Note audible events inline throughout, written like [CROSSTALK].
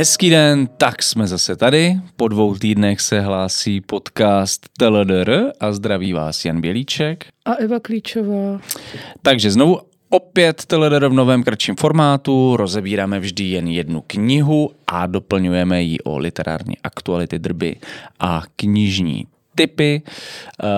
Hezký den, tak jsme zase tady. Po dvou týdnech se hlásí podcast TLDR a zdraví vás Jan Bělíček. A Eva Klíčová. Takže znovu opět TLDR v novém kratším formátu. Rozebíráme vždy jen jednu knihu a doplňujeme ji o literární aktuality drby a knižní typy. Uh,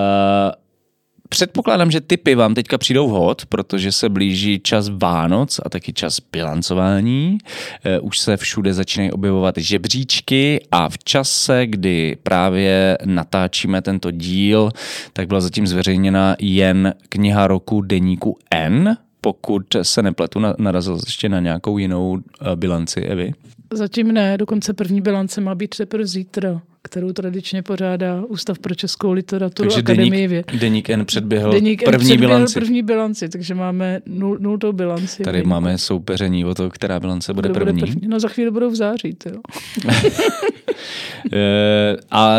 Předpokládám, že typy vám teďka přijdou vhod, protože se blíží čas Vánoc a taky čas bilancování. Eh, už se všude začínají objevovat žebříčky a v čase, kdy právě natáčíme tento díl, tak byla zatím zveřejněna jen kniha roku deníku N, pokud se nepletu, narazil ještě na nějakou jinou eh, bilanci Evy? Zatím ne, dokonce první bilance má být teprve zítra kterou tradičně pořádá Ústav pro českou literaturu takže Akademii deník, věd. Deník N předběhl deník první N předběhl bilanci. první bilanci, takže máme nul, nultou bilanci. Tady máme soupeření o to, která bilance bude, bude první. Bude první. No za chvíli budou v září, jo. [LAUGHS] Eh, a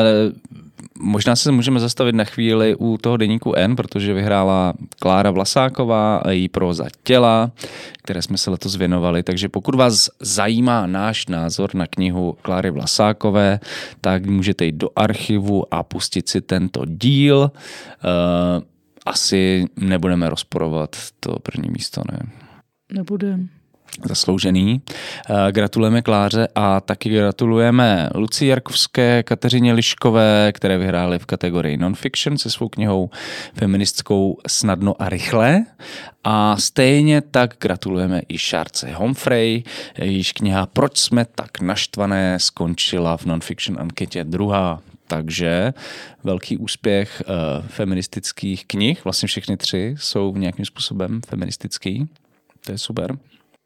Možná se můžeme zastavit na chvíli u toho deníku N, protože vyhrála Klára Vlasáková a její proza těla, které jsme se letos věnovali. Takže pokud vás zajímá náš názor na knihu Kláry Vlasákové, tak můžete jít do archivu a pustit si tento díl. Uh, asi nebudeme rozporovat to první místo, ne? Nebudeme zasloužený. Eh, gratulujeme Kláře a taky gratulujeme Luci Jarkovské, Kateřině Liškové, které vyhrály v kategorii non-fiction se svou knihou feministskou Snadno a rychle. A stejně tak gratulujeme i Šárce Humphrey, jejíž kniha Proč jsme tak naštvané skončila v non-fiction anketě druhá. Takže velký úspěch uh, feministických knih, vlastně všechny tři jsou nějakým způsobem feministický. To je super.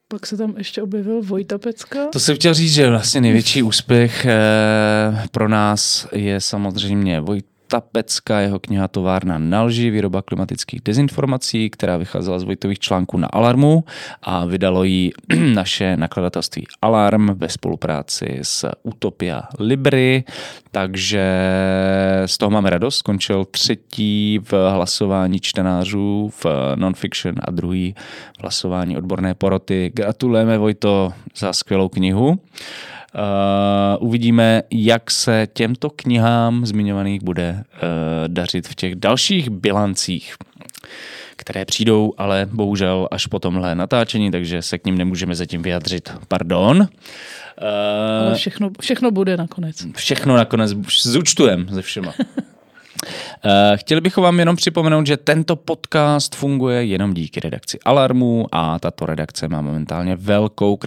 Pak se tam ještě objevil Vojta Pecka. To jsem chtěl říct, že vlastně největší úspěch eh, pro nás je samozřejmě Vojta ta Pecka, jeho kniha Továrna na lži, výroba klimatických dezinformací, která vycházela z Vojtových článků na Alarmu a vydalo ji [CLEARS THROAT] naše nakladatelství Alarm ve spolupráci s Utopia Libry, takže z toho máme radost. Skončil třetí v hlasování čtenářů v nonfiction a druhý v hlasování odborné poroty. Gratulujeme Vojto za skvělou knihu. Uh, uvidíme, jak se těmto knihám zmiňovaných bude uh, dařit v těch dalších bilancích, které přijdou, ale bohužel až po tomhle natáčení, takže se k ním nemůžeme zatím vyjadřit. Pardon. Uh, ale všechno, všechno bude nakonec. Všechno nakonec zúčtujem ze všema. [LAUGHS] Eh, chtěli bychom vám jenom připomenout, že tento podcast funguje jenom díky redakci Alarmu a tato redakce má momentálně velkou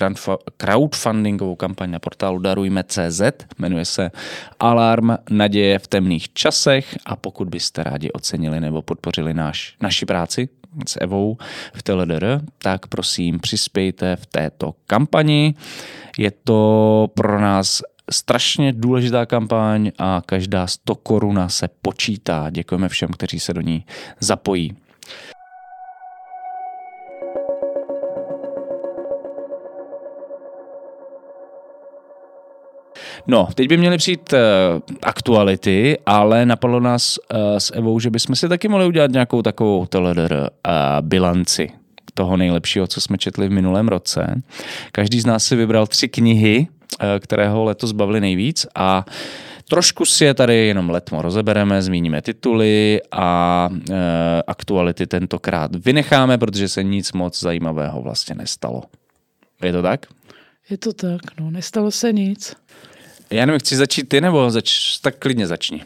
crowdfundingovou kampaň na portálu Darujme.cz. Jmenuje se Alarm naděje v temných časech a pokud byste rádi ocenili nebo podpořili náš, naši práci, s Evou v Teledr, tak prosím přispějte v této kampani. Je to pro nás strašně důležitá kampaň a každá 100 koruna se počítá. Děkujeme všem, kteří se do ní zapojí. No, teď by měly přijít uh, aktuality, ale napadlo nás uh, s Evou, že bychom si taky mohli udělat nějakou takovou teledr uh, bilanci toho nejlepšího, co jsme četli v minulém roce. Každý z nás si vybral tři knihy, Eh, kterého letos bavili nejvíc a Trošku si je tady jenom letmo rozebereme, zmíníme tituly a e, aktuality tentokrát vynecháme, protože se nic moc zajímavého vlastně nestalo. Je to tak? Je to tak, no, nestalo se nic. Já nevím, chci začít ty, nebo zač, tak klidně začni.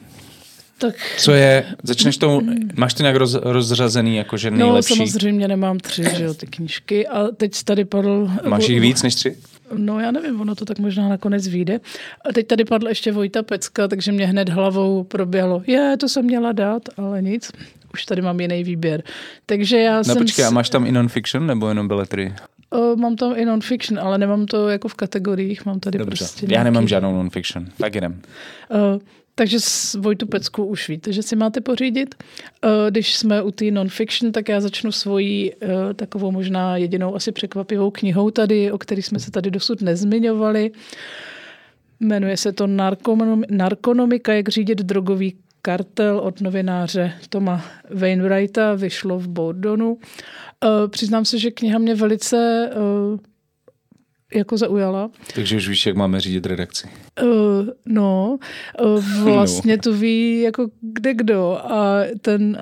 Tak... Co je, začneš to, máš to nějak roz, rozřazený, jakože no, nejlepší? No samozřejmě nemám tři, že jo, ty knížky a teď tady padl... Máš jich víc než tři? No já nevím, ono to tak možná nakonec vyjde. A teď tady padl ještě Vojta Pecka, takže mě hned hlavou proběhlo. Je, to jsem měla dát, ale nic. Už tady mám jiný výběr. Takže já no, jsem... počkej, a máš tam i non-fiction nebo jenom beletry? Uh, mám tam i non-fiction, ale nemám to jako v kategoriích, mám tady Dobře. prostě Já nějaký... nemám žádnou non-fiction, tak jdem. Uh, takže s Vojtu Pecku už víte, že si máte pořídit. Eh, když jsme u té non-fiction, tak já začnu svojí eh, takovou možná jedinou asi překvapivou knihou tady, o které jsme se tady dosud nezmiňovali. Jmenuje se to Narkonomika, jak řídit drogový kartel od novináře Toma Wainwrighta, vyšlo v Bordonu. Eh, přiznám se, že kniha mě velice jako zaujala. Takže už víš, jak máme řídit redakci. Uh, no, uh, vlastně no. to ví jako kde kdo a ten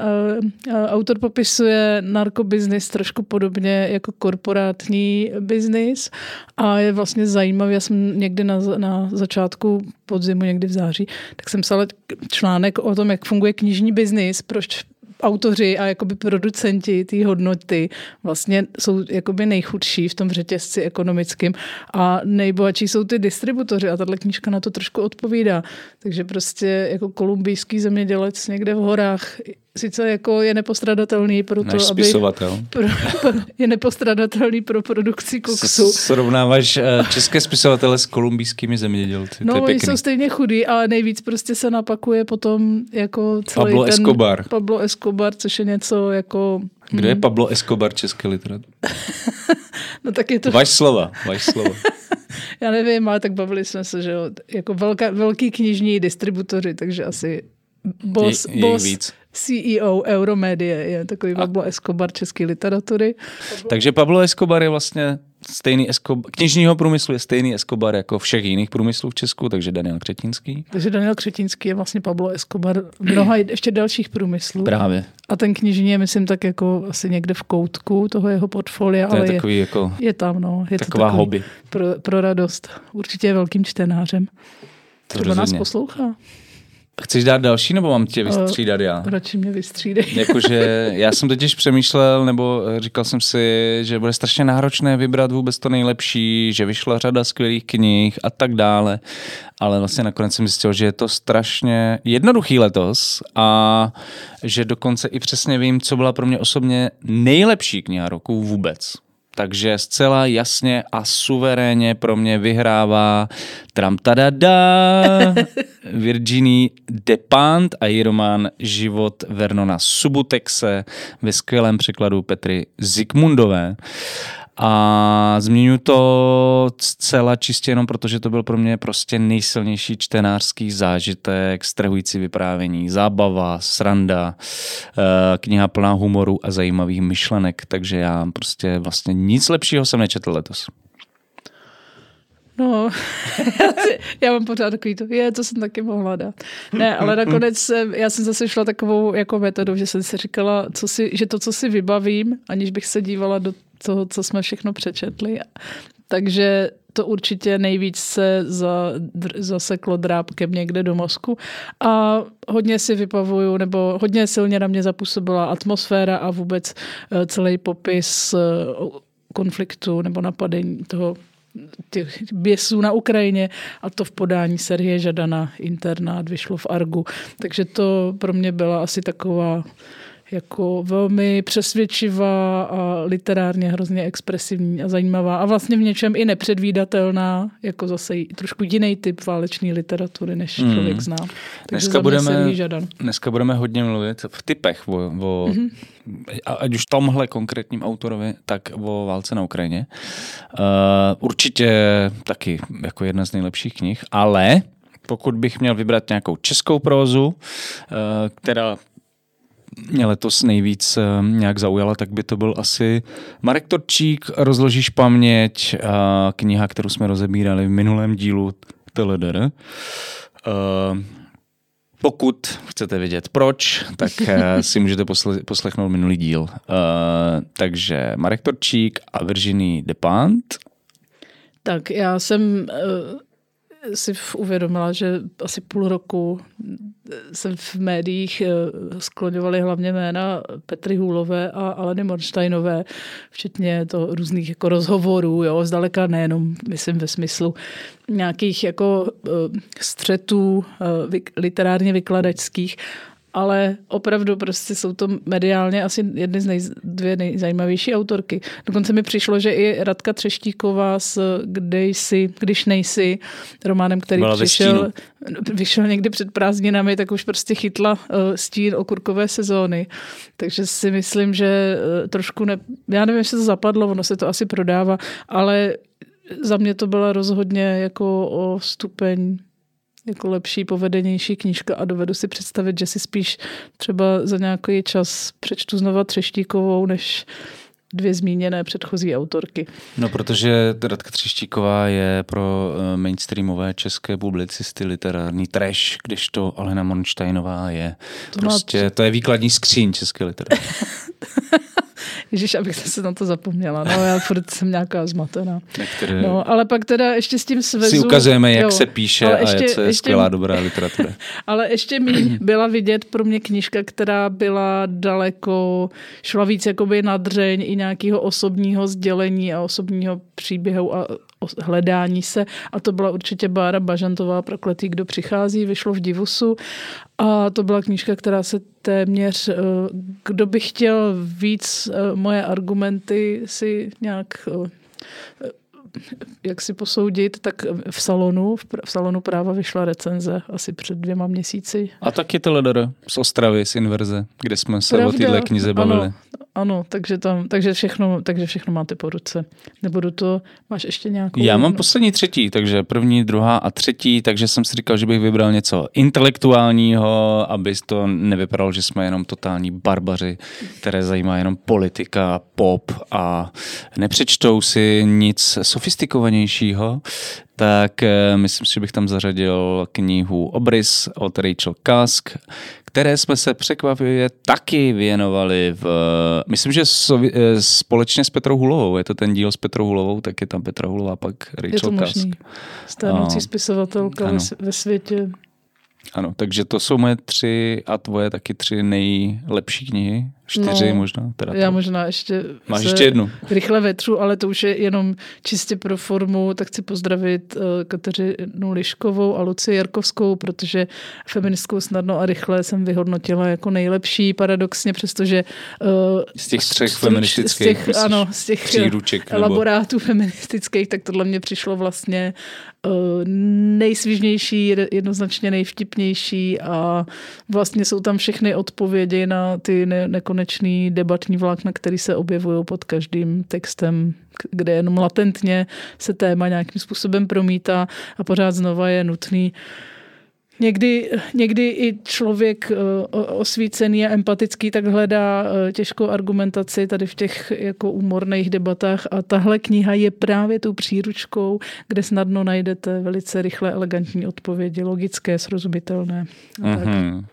uh, autor popisuje narkobiznis trošku podobně jako korporátní biznis a je vlastně zajímavý. Já jsem někdy na, na začátku podzimu, někdy v září, tak jsem psala článek o tom, jak funguje knižní biznis, proč autoři a jakoby producenti té hodnoty vlastně jsou jakoby nejchudší v tom řetězci ekonomickým a nejbohatší jsou ty distributoři a tahle knížka na to trošku odpovídá. Takže prostě jako kolumbijský zemědělec někde v horách sice jako je nepostradatelný pro to, aby... Pro, [LAUGHS] je nepostradatelný pro produkci koksu. Srovnáváš eh, české spisovatele s kolumbijskými zemědělci. No, oni jsou stejně chudí, ale nejvíc prostě se napakuje potom jako celý Pablo ten... Escobar. Pablo Escobar, což je něco jako... Kdo je hmm. Pablo Escobar české literatury? [LAUGHS] no tak je to... Vaš slova, vaš slova. [LAUGHS] Já nevím, ale tak bavili jsme se, že jo, jako velká, velký knižní distributoři, takže asi boss, je, je boss víc. CEO Euromedie je takový Pablo Escobar české literatury. Takže Pablo Escobar je vlastně stejný Escobar, knižního průmyslu je stejný Escobar jako všech jiných průmyslů v Česku, takže Daniel Křetínský. Takže Daniel Křetínský je vlastně Pablo Escobar mnoha ještě dalších průmyslů. Právě. A ten knižní je, myslím, tak jako asi někde v koutku toho jeho portfolia, to je ale takový je, jako je tam, no. Je taková to hobby. Pro, pro radost. Určitě je velkým čtenářem. Třeba Rozhodně. nás poslouchá. Chceš dát další, nebo mám tě vystřídat já? Radši mě vystřídej. [LAUGHS] Jakože já jsem totiž přemýšlel, nebo říkal jsem si, že bude strašně náročné vybrat vůbec to nejlepší, že vyšla řada skvělých knih a tak dále, ale vlastně nakonec jsem zjistil, že je to strašně jednoduchý letos a že dokonce i přesně vím, co byla pro mě osobně nejlepší kniha roku vůbec. Takže zcela jasně a suverénně pro mě vyhrává tram tadada [LAUGHS] Virginie Depant a její román Život Vernona Subutexe ve skvělém překladu Petry Zikmundové. A zmíňu to zcela čistě jenom proto, že to byl pro mě prostě nejsilnější čtenářský zážitek, strhující vyprávění, zábava, sranda, eh, kniha plná humoru a zajímavých myšlenek, takže já prostě vlastně nic lepšího jsem nečetl letos. No, [LAUGHS] já mám pořád takový to, je, to jsem taky mohla dát. Ne, ale nakonec já jsem zase šla takovou jako metodou, že jsem si říkala, co si, že to, co si vybavím, aniž bych se dívala do toho, co jsme všechno přečetli. Takže to určitě nejvíc se za, zaseklo drábkem někde do mozku. A hodně si vybavuju, nebo hodně silně na mě zapůsobila atmosféra a vůbec eh, celý popis eh, konfliktu nebo napadení toho těch běsů na Ukrajině a to v podání Sergeje Žadana internát vyšlo v Argu. Takže to pro mě byla asi taková jako velmi přesvědčivá a literárně hrozně expresivní a zajímavá a vlastně v něčem i nepředvídatelná, jako zase trošku jiný typ váleční literatury, než hmm. člověk zná. Takže dneska budeme, dneska budeme hodně mluvit v typech, o, o, mm-hmm. ať už tomhle konkrétním autorovi, tak o válce na Ukrajině. Uh, určitě taky jako jedna z nejlepších knih, ale pokud bych měl vybrat nějakou českou prózu, uh, která mě letos nejvíc eh, nějak zaujala, tak by to byl asi Marek Torčík, Rozložíš paměť, kniha, kterou jsme rozebírali v minulém dílu TLDR. Eh, pokud chcete vědět proč, tak eh, [LAUGHS] si můžete poslechnout minulý díl. Takže Marek Torčík a Virginie Depant. Tak já jsem si uvědomila, že asi půl roku jsem v médiích eh, skloňovali hlavně jména Petry Hůlové a Aleny Morštajnové, včetně to různých jako rozhovorů, jo, zdaleka nejenom, myslím ve smyslu nějakých jako eh, střetů eh, literárně vykladačských, ale opravdu prostě jsou to mediálně asi jedny z nej, dvě nejzajímavější autorky. Dokonce mi přišlo, že i Radka Třeštíková s Kde jsi, Když nejsi, románem, který Byla přišel, vyšel někdy před prázdninami, tak už prostě chytla uh, stín okurkové sezóny. Takže si myslím, že uh, trošku ne... Já nevím, jestli to zapadlo, ono se to asi prodává, ale za mě to byla rozhodně jako o stupeň jako lepší, povedenější knížka a dovedu si představit, že si spíš třeba za nějaký čas přečtu znova Třeštíkovou, než dvě zmíněné předchozí autorky. No, protože Radka Třištíková je pro eh, mainstreamové české publicisty literární trash, když to Alena Monštajnová je. To prostě, má... to je výkladní skříň české literatury. [LAUGHS] Ježíš, abych se na to zapomněla. No, já furt jsem nějaká zmatená. Některé... No, ale pak teda ještě s tím svezu... Si ukazujeme, jak jo, se píše a ještě, co je ještě, skvělá dobrá literatura. [LAUGHS] ale ještě mi byla vidět pro mě knižka, která byla daleko, šla víc jakoby na dřeň i nějakého osobního sdělení a osobního příběhu a hledání se. A to byla určitě Bára Bažantová, Prokletý, kdo přichází, vyšlo v Divusu. A to byla knížka, která se téměř, eh, kdo by chtěl víc eh, moje argumenty si nějak eh, jak si posoudit, tak v salonu, v salonu práva vyšla recenze asi před dvěma měsíci. A taky to ledor z Ostravy, z Inverze, kde jsme se Pravda, o téhle knize bavili. Ano, ano, takže, tam, takže, všechno, takže všechno máte po ruce. Nebudu to, máš ještě nějakou... Já mám poslední třetí, takže první, druhá a třetí, takže jsem si říkal, že bych vybral něco intelektuálního, aby to nevypadalo, že jsme jenom totální barbaři, které zajímá jenom politika, pop a nepřečtou si nic sofistikovanějšího, tak eh, myslím si, že bych tam zařadil knihu Obrys od Rachel Kask, které jsme se překvapivě taky věnovali v, myslím, že eh, společně s Petrou Hulovou, je to ten díl s Petrou Hulovou, tak je tam Petra Hulová, pak Rachel je to Kask. Možný. Stárnoucí spisovatelka ve, ve světě. Ano, takže to jsou moje tři a tvoje taky tři nejlepší knihy Čtyři no, možná. Teda já to. možná ještě Máš ještě jednu. rychle vetřu, ale to už je jenom čistě pro formu, tak chci pozdravit uh, Kateřinu Liškovou a Luci Jarkovskou, protože feministkou snadno a rychle jsem vyhodnotila jako nejlepší, paradoxně, přestože uh, z těch třech struč, feministických z těch, ano, z těch příruček, elaborátů nebo... [LAUGHS] feministických, tak tohle mě přišlo vlastně uh, nejsvížnější, jednoznačně nejvtipnější a vlastně jsou tam všechny odpovědi na ty ne- nekonečné nekonečný debatní vlákna, který se objevují pod každým textem, kde jenom latentně se téma nějakým způsobem promítá a pořád znova je nutný Někdy, někdy i člověk eh, osvícený a empatický tak hledá eh, těžkou argumentaci tady v těch jako úmorných debatách a tahle kniha je právě tou příručkou, kde snadno najdete velice rychle elegantní odpovědi, logické, srozumitelné. Mm-hmm.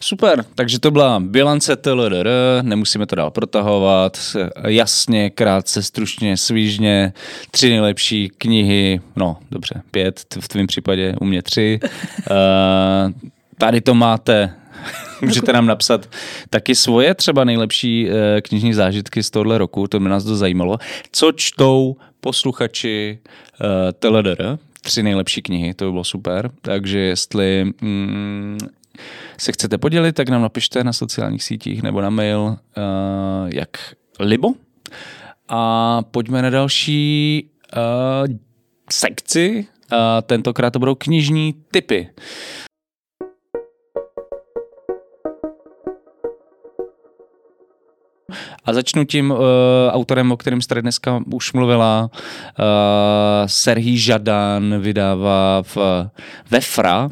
Super, takže to byla bilance TLDR, nemusíme to dál protahovat, jasně, krátce, stručně, svížně, tři nejlepší knihy, no dobře, pět, v tvém případě u mě tři. Uh, [LAUGHS] tady to máte, [LAUGHS] můžete nám napsat taky svoje třeba nejlepší uh, knižní zážitky z tohohle roku, to by nás to zajímalo. Co čtou posluchači uh, TLDR, tři nejlepší knihy, to by bylo super. Takže jestli mm, se chcete podělit, tak nám napište na sociálních sítích nebo na mail, uh, jak libo. A pojďme na další uh, sekci. Uh, tentokrát to budou knižní typy. A začnu tím uh, autorem, o kterém jste dneska už mluvila. Uh, Serhý Žadan vydává v, ve FRA uh,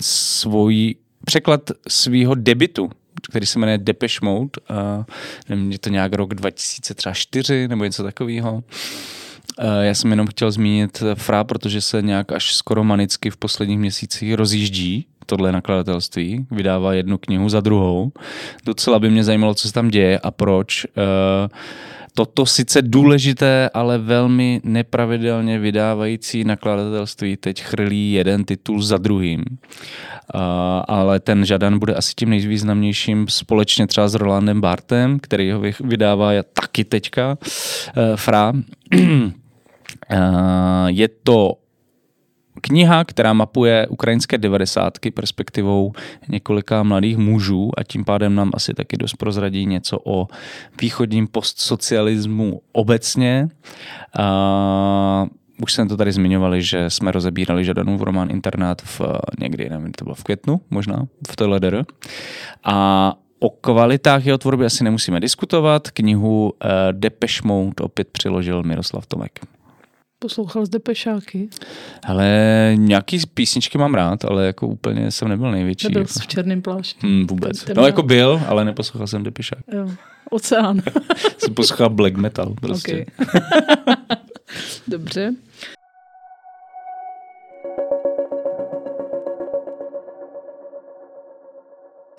svůj překlad svého debitu, který se jmenuje Depeche Mode. Uh, nevím, je to nějak rok 2004 nebo něco takového. Já jsem jenom chtěl zmínit Fra, protože se nějak až skoro manicky v posledních měsících rozjíždí tohle nakladatelství, vydává jednu knihu za druhou. Docela by mě zajímalo, co se tam děje a proč. Eh, toto sice důležité, ale velmi nepravidelně vydávající nakladatelství teď chrlí jeden titul za druhým. Uh, ale ten Žadan bude asi tím nejvýznamnějším společně třeba s Rolandem Bartem, který ho vydává taky teďka, uh, Fra. [CLEARS THROAT] je to kniha, která mapuje ukrajinské devadesátky perspektivou několika mladých mužů a tím pádem nám asi taky dost prozradí něco o východním postsocialismu obecně. A už jsem to tady zmiňovali, že jsme rozebírali v román Internát v někdy, nevím, to bylo v květnu, možná v TLDR. A O kvalitách jeho tvorby asi nemusíme diskutovat. Knihu uh, Depeche Mode opět přiložil Miroslav Tomek. Poslouchal zde pešáky? Ale nějaký písničky mám rád, ale jako úplně jsem nebyl největší. Nebyl jako. v černém plášti. Hmm, vůbec. No jako byl, ale neposlouchal jsem Depešák. Jo. Oceán. [LAUGHS] Jsem poslouchal black metal prostě. Okay. [LAUGHS] Dobře.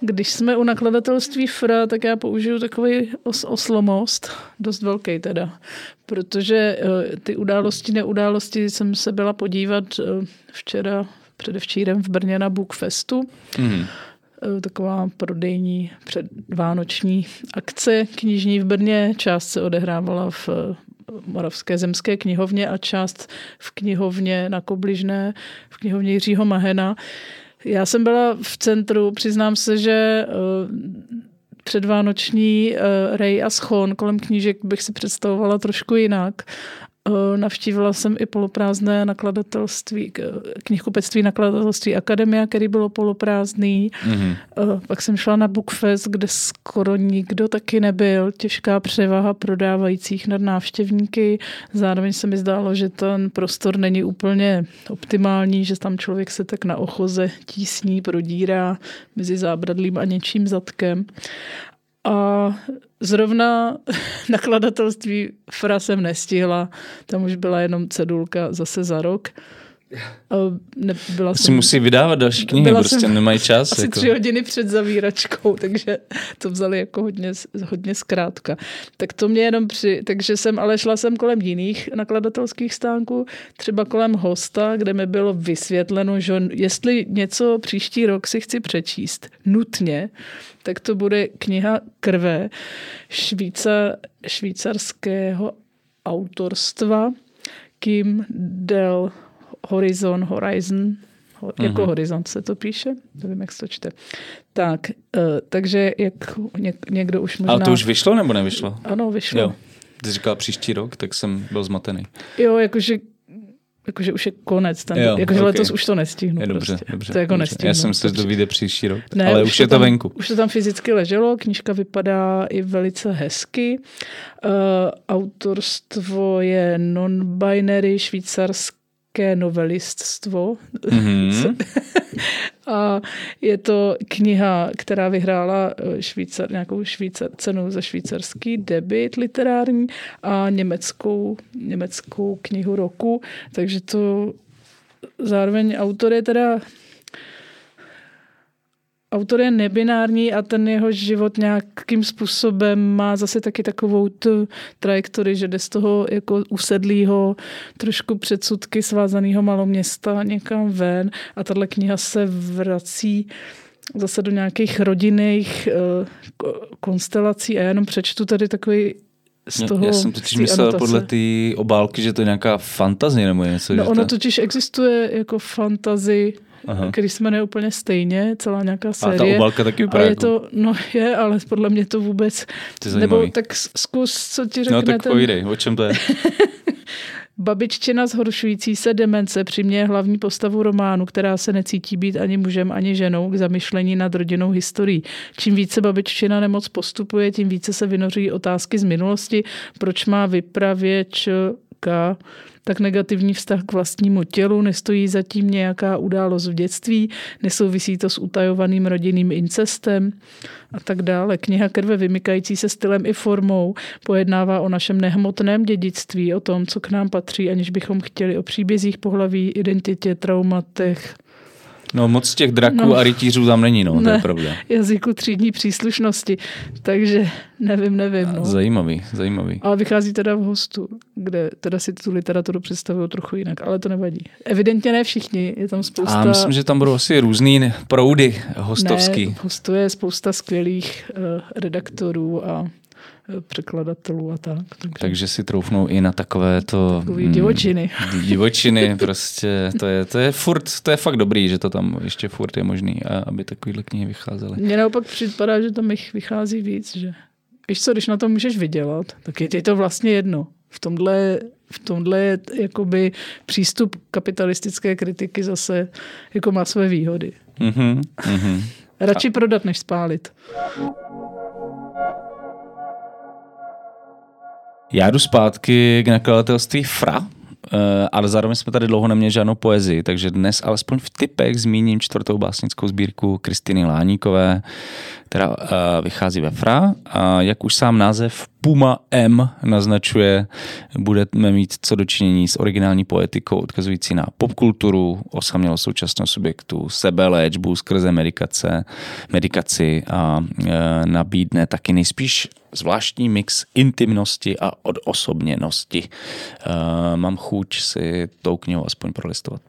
Když jsme u nakladatelství FRA, tak já použiju takový os- oslomost, dost velký teda, protože uh, ty události, neudálosti jsem se byla podívat uh, včera, předevčírem v Brně na Bookfestu. Mm. Taková prodejní předvánoční akce knižní v Brně. Část se odehrávala v Moravské zemské knihovně a část v knihovně na Kobližné, v knihovně Jiřího Mahena. Já jsem byla v centru, přiznám se, že předvánoční rej a schon kolem knížek bych si představovala trošku jinak. Eh, navštívila jsem i poloprázdné nakladatelství, knihkupectví nakladatelství Akademia, který bylo poloprázdný. Mm-hmm. Pak jsem šla na Bookfest, kde skoro nikdo taky nebyl. Těžká převaha prodávajících nad návštěvníky. Zároveň se mi zdálo, že ten prostor není úplně optimální, že tam člověk se tak na ochoze tísní, prodírá mezi zábradlím a něčím zadkem. A zrovna [LAUGHS] nakladatelství Fra jsem nestihla, tam už byla jenom cedulka zase za rok. Ne, byla jsem, musí vydávat další knihy, prostě jsem nemají čas. Asi jako. tři hodiny před zavíračkou, takže to vzali jako hodně, hodně zkrátka. Tak to mě jenom při, takže jsem, ale šla jsem kolem jiných nakladatelských stánků, třeba kolem hosta, kde mi bylo vysvětleno, že jestli něco příští rok si chci přečíst nutně, tak to bude kniha krve švýcar, švýcarského autorstva Kim Del Horizon, Horizon, jako mm-hmm. horizont se to píše, nevím, jak se to čte. Tak, uh, takže jak něk, někdo už možná... Ale to už vyšlo nebo nevyšlo? Ano, vyšlo. Jo. Ty říkal příští rok, tak jsem byl zmatený. Jo, jakože jakože už je konec. Ten, jo, jakože okay. letos už to nestihnu. Je dobře, prostě. dobře. To jako dobře. nestihnu. Já jsem se to vyjde příští rok, ne, ale už, už je to tam, venku. Už to tam fyzicky leželo, knížka vypadá i velice hezky. Uh, autorstvo je non-binary švýcarské také noveliststvo. Mm-hmm. [LAUGHS] a je to kniha, která vyhrála eh, švýcar, nějakou švýcar, cenu za švýcarský debit literární a německou, německou knihu roku. Takže to zároveň autor je teda autor je nebinární a ten jeho život nějakým způsobem má zase taky takovou tu trajektorii, že jde z toho jako usedlýho, trošku předsudky svázaného maloměsta někam ven a tahle kniha se vrací zase do nějakých rodinných uh, konstelací a já jenom přečtu tady takový z toho, Já jsem totiž myslel anotace. podle té obálky, že to je nějaká fantazie nebo něco. No ono to... totiž existuje jako fantazi Aha. který se jmenuje úplně stejně, celá nějaká série. A ta obalka taky vypadá je jako... to, no je, ale podle mě to vůbec... Nebo tak zkus, co ti řekne No tak ten... povídej, o čem to je? [LAUGHS] Babiččina zhoršující se demence přiměje hlavní postavu románu, která se necítí být ani mužem, ani ženou, k zamyšlení nad rodinnou historií. Čím více babiččina nemoc postupuje, tím více se vynoří otázky z minulosti, proč má vypravěčka tak negativní vztah k vlastnímu tělu, nestojí zatím nějaká událost v dětství, nesouvisí to s utajovaným rodinným incestem a tak dále. Kniha krve vymykající se stylem i formou pojednává o našem nehmotném dědictví, o tom, co k nám patří, aniž bychom chtěli o příbězích pohlaví, identitě, traumatech, No moc těch draků no, a rytířů tam není, no, ne, to je pravda. jazyku třídní příslušnosti, takže nevím, nevím. No. Zajímavý, zajímavý. Ale vychází teda v hostu, kde teda si tu literaturu představují trochu jinak, ale to nevadí. Evidentně ne všichni, je tam spousta... A myslím, že tam budou asi různý proudy hostovský. Ne, hostuje spousta skvělých uh, redaktorů a překladatelů a tak. Takže, takže si troufnou i na takové to... Takový mm, divočiny. [LAUGHS] Divočiny, prostě. To je, to je furt, to je fakt dobrý, že to tam ještě furt je možný, aby takovýhle knihy vycházely. Mně naopak připadá, že tam jich vychází víc, že víš co, když na to můžeš vydělat, tak je ti to vlastně jedno. V tomhle, v tomhle je jakoby přístup kapitalistické kritiky zase jako má své výhody. Mm-hmm, mm-hmm. [LAUGHS] Radši prodat, než spálit. Já jdu zpátky k nakladatelství Fra, eh, ale zároveň jsme tady dlouho neměli žádnou poezii, takže dnes alespoň v typech zmíním čtvrtou básnickou sbírku Kristiny Láníkové, která vychází ve FRA. A jak už sám název Puma M naznačuje, budeme mít co dočinění s originální poetikou odkazující na popkulturu, osamělo současného subjektu, sebeléčbu skrze medikace, medikaci a e, nabídne taky nejspíš zvláštní mix intimnosti a odosobněnosti. E, mám chuť si tou knihou aspoň prolistovat.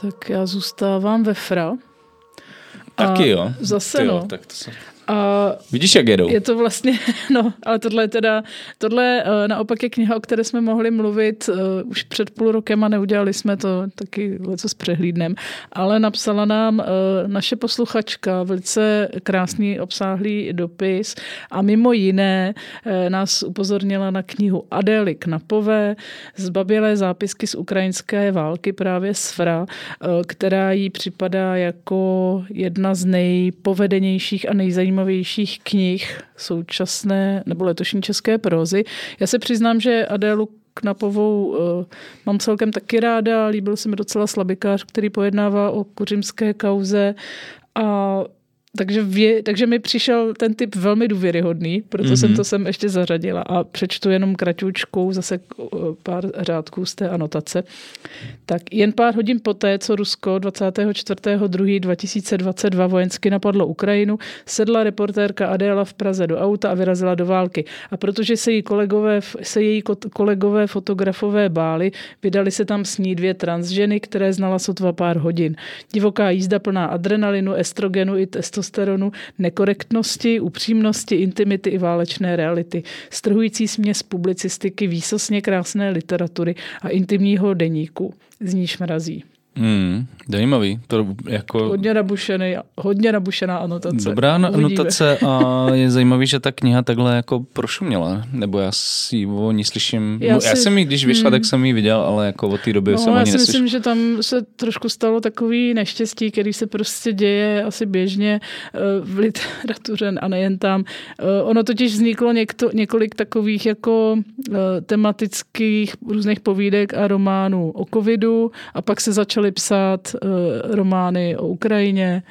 Tak já zůstávám ve FRA. Taky jo. Zase Ty jo, no. Tak to se... A Vidíš, jak jedou. Je to vlastně, [LAUGHS] no, ale tohle je teda, tohle uh, naopak je kniha, o které jsme mohli mluvit uh, už před půl rokem a neudělali jsme to taky co s přehlídnem, ale napsala nám uh, naše posluchačka velice krásný obsáhlý dopis a mimo jiné uh, nás upozornila na knihu Adély Knapové, zbabělé zápisky z ukrajinské války právě z Fra, uh, která jí připadá jako jedna z nejpovedenějších a nejzajímavějších nejzajímavějších knih současné nebo letošní české prózy. Já se přiznám, že Adélu Knapovou uh, mám celkem taky ráda. Líbil se mi docela slabikář, který pojednává o kuřimské kauze a takže, vě, takže mi přišel ten typ velmi důvěryhodný, proto mm-hmm. jsem to sem ještě zařadila a přečtu jenom kratučkou zase pár řádků z té anotace. Tak jen pár hodin poté, co Rusko 24.2.2022 vojensky napadlo Ukrajinu, sedla reportérka Adéla v Praze do auta a vyrazila do války. A protože se, jí kolegové, se její kolegové fotografové báli, vydali se tam s ní dvě transženy, které znala sotva pár hodin. Divoká jízda plná adrenalinu, estrogenu i testosteronu testosteronu, nekorektnosti, upřímnosti, intimity i válečné reality. Strhující směs publicistiky, výsosně krásné literatury a intimního deníku. Z níž mrazí. Hmm, zajímavý. To jako... Hodně nabušený, hodně nabušená anotace. Dobrá Uvidíme. anotace a [LAUGHS] je zajímavý, že ta kniha takhle jako prošuměla, nebo já si o ní slyším, já, no, si... já jsem ji, když vyšla, hmm. tak jsem ji viděl, ale jako od té doby no, jsem ani já si myslím, že tam se trošku stalo takový neštěstí, který se prostě děje asi běžně eh, v literatuře a nejen tam. Eh, ono totiž vzniklo někto, několik takových jako eh, tematických různých povídek a románů o covidu a pak se začaly začali psát uh, romány o Ukrajině,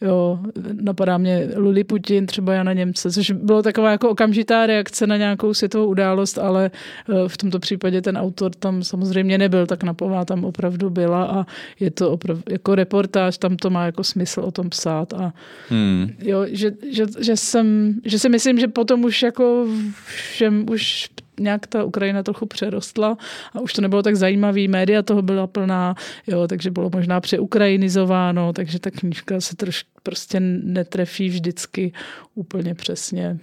Jo, napadá mě Putin, třeba Jana Němce, což bylo taková jako okamžitá reakce na nějakou světovou událost, ale eh, v tomto případě ten autor tam samozřejmě nebyl, tak napová tam opravdu byla a je to opravdu jako reportáž, tam to má jako smysl o tom psát a hmm. jo, že, že, že, jsem, že si myslím, že potom už jako všem už nějak ta Ukrajina trochu přerostla a už to nebylo tak zajímavý, média toho byla plná, jo, takže bylo možná přeukrajinizováno, takže ta knížka se troš, prostě netrefí vždycky úplně přesně.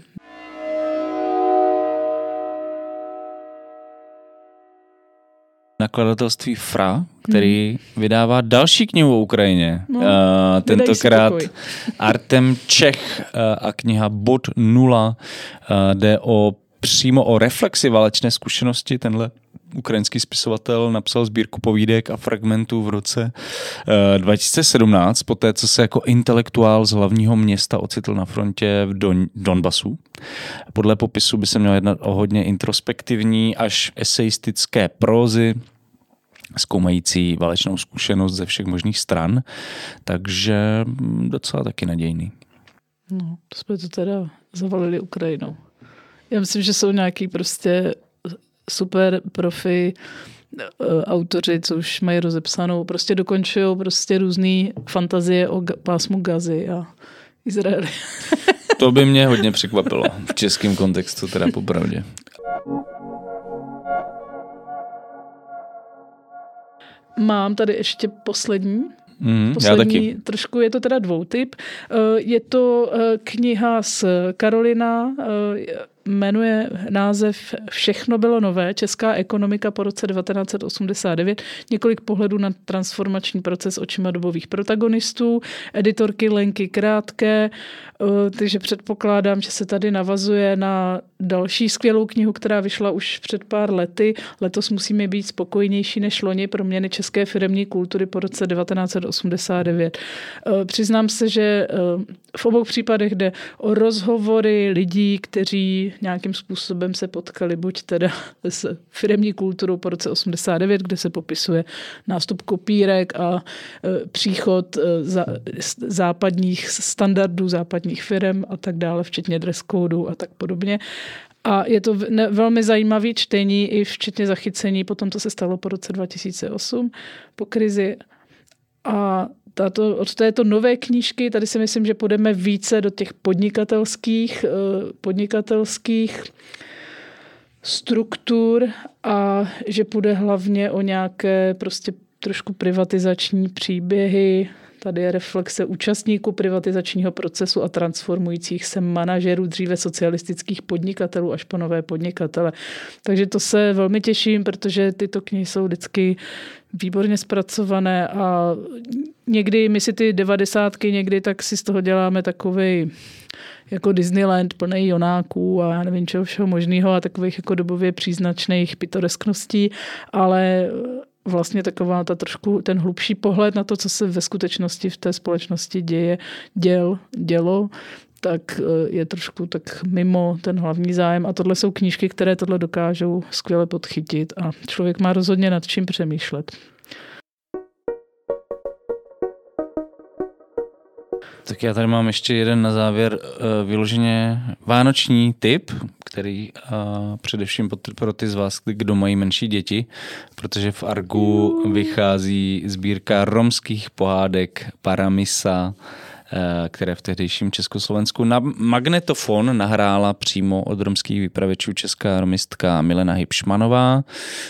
nakladatelství FRA, který hmm. vydává další knihu o Ukrajině. No, uh, tentokrát Artem Čech uh, a kniha Bod 0 uh, jde o přímo o reflexi válečné zkušenosti. Tenhle ukrajinský spisovatel napsal sbírku povídek a fragmentů v roce 2017, eh, poté co se jako intelektuál z hlavního města ocitl na frontě v Don- Donbasu. Podle popisu by se mělo jednat o hodně introspektivní až eseistické prózy, zkoumající válečnou zkušenost ze všech možných stran, takže docela taky nadějný. No, to jsme to teda zavalili Ukrajinou. Já myslím, že jsou nějaký prostě super profi eh, autoři, co už mají rozepsanou, prostě dokončují prostě různé fantazie o pásmu Gazy a Izraeli. [LAUGHS] to by mě hodně překvapilo v českém kontextu, teda popravdě. Mám tady ještě poslední Mm, Poslední, já taky. trošku je to teda dvoutyp. Eh, je to eh, kniha z Karolina, jmenuje název Všechno bylo nové, Česká ekonomika po roce 1989, několik pohledů na transformační proces očima dobových protagonistů, editorky Lenky Krátké, eh, takže předpokládám, že se tady navazuje na další skvělou knihu, která vyšla už před pár lety. Letos musíme být spokojnější než loni pro měny české firmní kultury po roce 1989. Eh, přiznám se, že eh, v obou případech jde o rozhovory lidí, kteří nějakým způsobem se potkali buď teda s firemní kulturou po roce 89, kde se popisuje nástup kopírek a e, příchod e, západních standardů, západních firm a tak dále, včetně dress codeu a tak podobně. A je to velmi zajímavý čtení, i včetně zachycení po tom, co se stalo po roce 2008, po krizi. A tato, od této nové knížky, tady si myslím, že půjdeme více do těch podnikatelských, eh, podnikatelských struktur a že půjde hlavně o nějaké prostě trošku privatizační příběhy, Tady je reflexe účastníků privatizačního procesu a transformujících se manažerů dříve socialistických podnikatelů až po nové podnikatele. Takže to se velmi těším, protože tyto knihy jsou vždycky výborně zpracované a někdy my si ty devadesátky někdy tak si z toho děláme takový jako Disneyland plný jonáků a já nevím čeho všeho možného a takových jako dobově příznačných pitoreskností, ale vlastně taková ta trošku ten hlubší pohled na to, co se ve skutečnosti v té společnosti děje, děl, dělo, tak eh, je trošku tak mimo ten hlavní zájem. A tohle jsou knížky, které tohle dokážou skvěle podchytit a člověk má rozhodně nad čím přemýšlet. Tak já tady mám ještě jeden na závěr uh, vyloženě vánoční tip, který uh, především pro ty z vás, kdo mají menší děti, protože v Argu vychází sbírka romských pohádek Paramisa, Eh, které v tehdejším Československu na magnetofon nahrála přímo od romských vypravěčů česká romistka Milena Hybšmanová.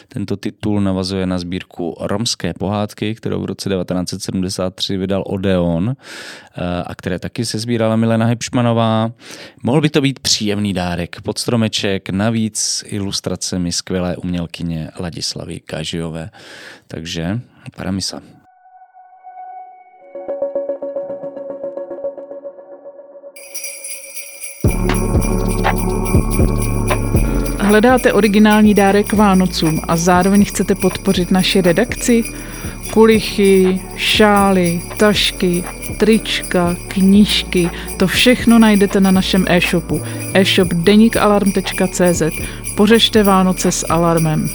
Tento titul navazuje na sbírku Romské pohádky, kterou v roce 1973 vydal Odeon eh, a které taky se sbírala Milena Hybšmanová. Mohl by to být příjemný dárek pod stromeček, navíc ilustracemi skvělé umělkyně Ladislavy Kažijové. Takže paramisa. Hledáte originální dárek k Vánocům a zároveň chcete podpořit naši redakci? Kulichy, šály, tašky, trička, knížky, to všechno najdete na našem e-shopu e-shop denikalarm.cz. Pořešte Vánoce s alarmem.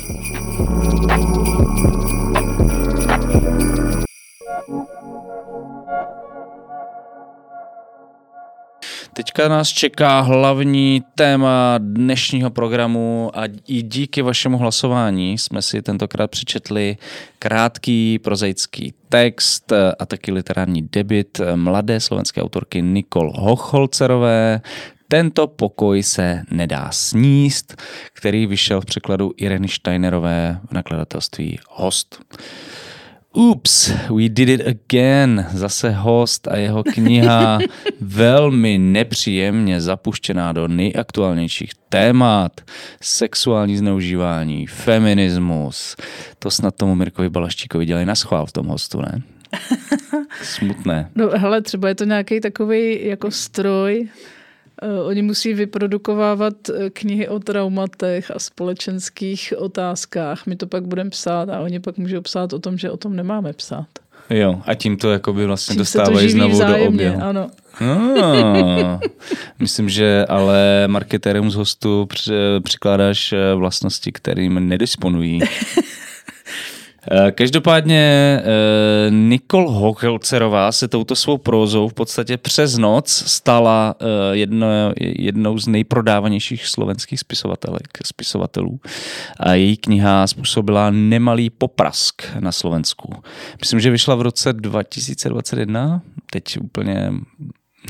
Teďka nás čeká hlavní téma dnešního programu a i díky vašemu hlasování jsme si tentokrát přečetli krátký prozaický text a taky literární debit mladé slovenské autorky Nikol Hocholcerové, tento pokoj se nedá sníst, který vyšel v překladu Ireny Steinerové v nakladatelství Host. Oops, we did it again. Zase host a jeho kniha [LAUGHS] velmi nepříjemně zapuštěná do nejaktuálnějších témat. Sexuální zneužívání, feminismus. To snad tomu Mirkovi Balaštíkovi dělají na schvál v tom hostu, ne? [LAUGHS] Smutné. No hele, třeba je to nějaký takový jako stroj, oni musí vyprodukovávat eh, knihy o traumatech a společenských otázkách. My to pak budeme psát a oni pak můžou psát o tom, že o tom nemáme psát. Jo, a tím to jakoby vlastně tím dostávají znovu vzájemně, do oběhu. Ano. No, myslím, že ale marketérům z hostu přikládáš eh, vlastnosti, kterým nedisponují. [LAUGHS] Eh, každopádně eh, Nikol Hochelcerová se touto svou prózou v podstatě přes noc stala eh, jedno, jednou z nejprodávanějších slovenských spisovatelek, spisovatelů. A její kniha způsobila nemalý poprask na Slovensku. Myslím, že vyšla v roce 2021, teď úplně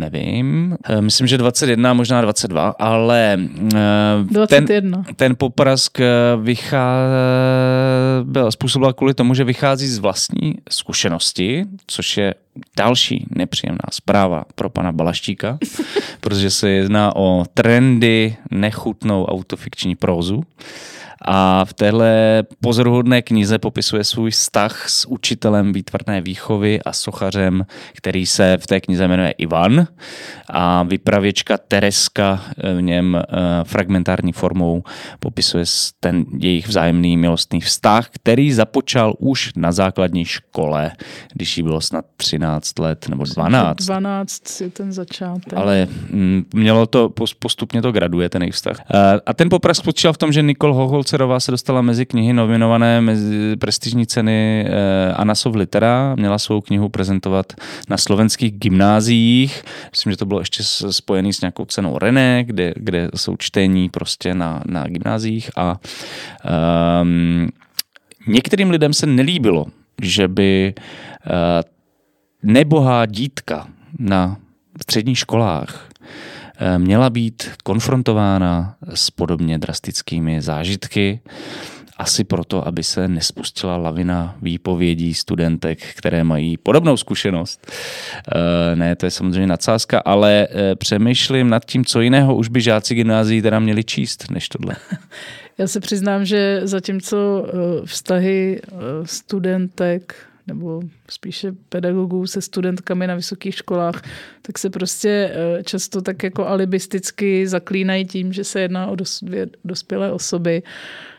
nevím, eh, myslím, že 21, možná 22, ale 21. Ten, ten poprask eh, vychá, byl způsobila kvůli tomu, že vychází z vlastní zkušenosti, což je další nepříjemná zpráva pro pana Balaštíka, [LAUGHS] protože se jedná o trendy, nechutnou autofikční prózu. A v téhle pozoruhodné knize popisuje svůj vztah s učitelem výtvarné výchovy a sochařem, který se v té knize jmenuje Ivan a vypravěčka Tereska v něm fragmentární formou popisuje ten jejich vzájemný milostný vztah, který započal už na základní škole, když jí bylo snad 13 let nebo 12. 12 je ten začátek. Ale mm, mělo to, postupně to graduje, ten jejich vztah. A ten popras spočíval v tom, že Nikol Hoholcerová se dostala mezi knihy nominované mezi prestižní ceny eh, Anasov Litera, měla svou knihu prezentovat na slovenských gymnáziích. Myslím, že to bylo ještě spojené s nějakou cenou René, kde, kde jsou čtení prostě na, na gymnáziích a um, některým lidem se nelíbilo, že by uh, nebohá dítka na středních školách měla být konfrontována s podobně drastickými zážitky. Asi proto, aby se nespustila lavina výpovědí studentek, které mají podobnou zkušenost. Uh, ne, to je samozřejmě nadsázka, ale přemýšlím nad tím, co jiného už by žáci gymnázií teda měli číst, než tohle. [LAUGHS] Já se přiznám, že zatímco vztahy studentek nebo spíše pedagogů se studentkami na vysokých školách, tak se prostě eh, často tak jako alibisticky zaklínají tím, že se jedná o dospělé osoby,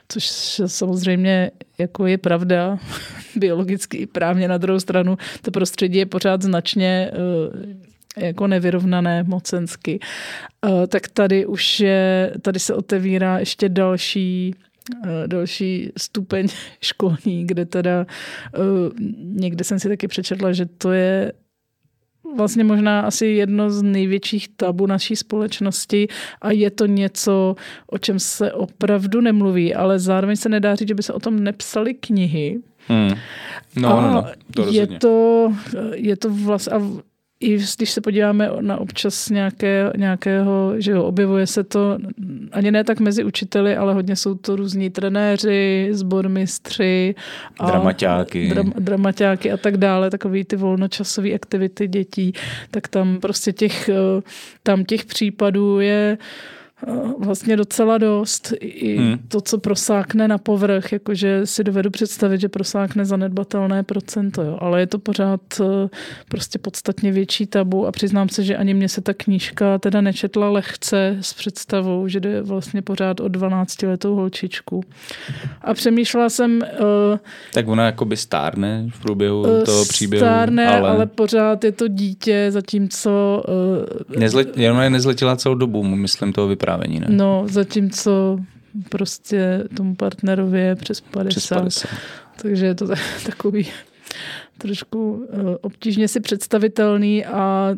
což samozřejmě jako je pravda, [LAUGHS] biologicky i právně na druhou stranu. To prostředí je pořád značně eh, jako nevyrovnané mocensky. Eh, tak tady už je, tady se otevírá ještě další další stupeň [LAUGHS] školní, kde teda eh, někde jsem si taky přečetla, že to je vlastně možná asi jedno z největších tabu naší společnosti a je to něco, o čem se opravdu nemluví, ale zároveň se nedá říct, že by se o tom nepsaly knihy. Hmm. No, no, no, to je to, je to vlastně, i když se podíváme na občas nějaké, nějakého, že jo, objevuje se to ani ne tak mezi učiteli, ale hodně jsou to různí trenéři, zbormistři, a dramaťáky. Dram, dramaťáky a tak dále, takový ty volnočasové aktivity dětí, tak tam prostě těch, tam těch případů je vlastně docela dost. I hmm. to, co prosákne na povrch, jakože si dovedu představit, že prosákne zanedbatelné procento, jo. ale je to pořád eh, prostě podstatně větší tabu a přiznám se, že ani mě se ta knížka teda nečetla lehce s představou, že jde vlastně pořád o 12 letou holčičku. A přemýšlela jsem... Uh, tak ona jakoby stárne v průběhu uh, toho příběhu. Stárne, ale... ale pořád je to dítě, zatímco... Uh, Nezle... Ona je nezletila celou dobu, myslím, toho vypadá vyprávění, ne? No, zatímco prostě tomu partnerovi je přes 50. Přes 50. Takže je to [LAUGHS] takový trošku eh, obtížně si představitelný a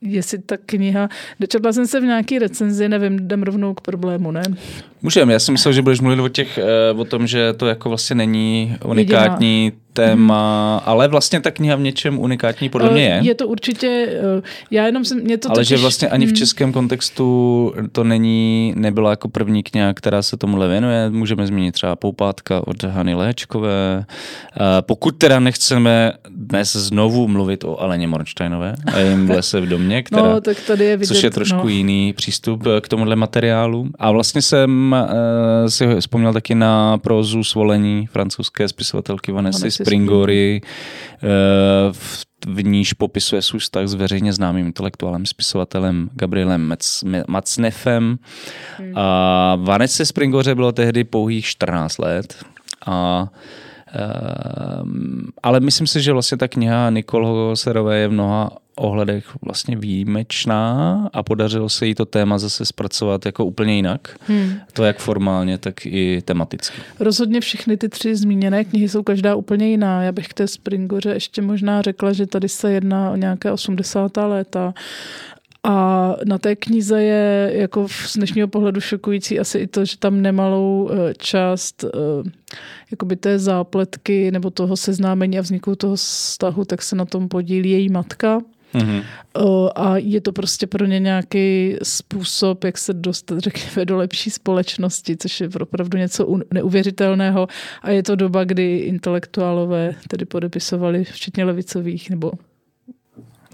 jestli ta kniha, dočetla jsem se v nějaký recenzi, nevím, jdem rovnou k problému, ne? Můžeme, já jsem myslel, že budeš mluvit o, těch, eh, o tom, že to jako vlastně není unikátní Jediná téma, hmm. ale vlastně ta kniha v něčem unikátní podle mě je. Je to určitě, eh, já jenom jsem, mě to Ale totiž, že vlastně ani v hmm. českém kontextu to není, nebyla jako první kniha, která se tomuhle věnuje. Můžeme zmínit třeba Poupátka od Hany Léčkové. Eh, pokud teda nechceme dnes znovu mluvit o Aleně Mornsteinové a jim v lese v domě, [LAUGHS] která, no, tak tady je vidět, což je trošku no. jiný přístup k tomuhle materiálu. A vlastně jsem si vzpomněl taky na prozu svolení francouzské spisovatelky Vanessa Springory, eh, v, v níž popisuje svůj vztah s veřejně známým intelektuálem, spisovatelem Gabrielem Macnefem. Hmm. A Vanessa Springoře bylo tehdy pouhých 14 let. A ale myslím si, že vlastně ta kniha Nikol Serové je v mnoha ohledech vlastně výjimečná a podařilo se jí to téma zase zpracovat jako úplně jinak. Hmm. To jak formálně, tak i tematicky. Rozhodně všechny ty tři zmíněné knihy jsou každá úplně jiná. Já bych k té Springoře ještě možná řekla, že tady se jedná o nějaké 80. léta. A na té knize je jako z dnešního pohledu šokující asi i to, že tam nemalou eh, část eh, jakoby té zápletky nebo toho seznámení a vzniku toho vztahu, tak se na tom podílí její matka. Mm-hmm. A je to prostě pro ně nějaký způsob, jak se dostat, řekněme, do lepší společnosti, což je opravdu něco neuvěřitelného. A je to doba, kdy intelektuálové tedy podepisovali, včetně levicových nebo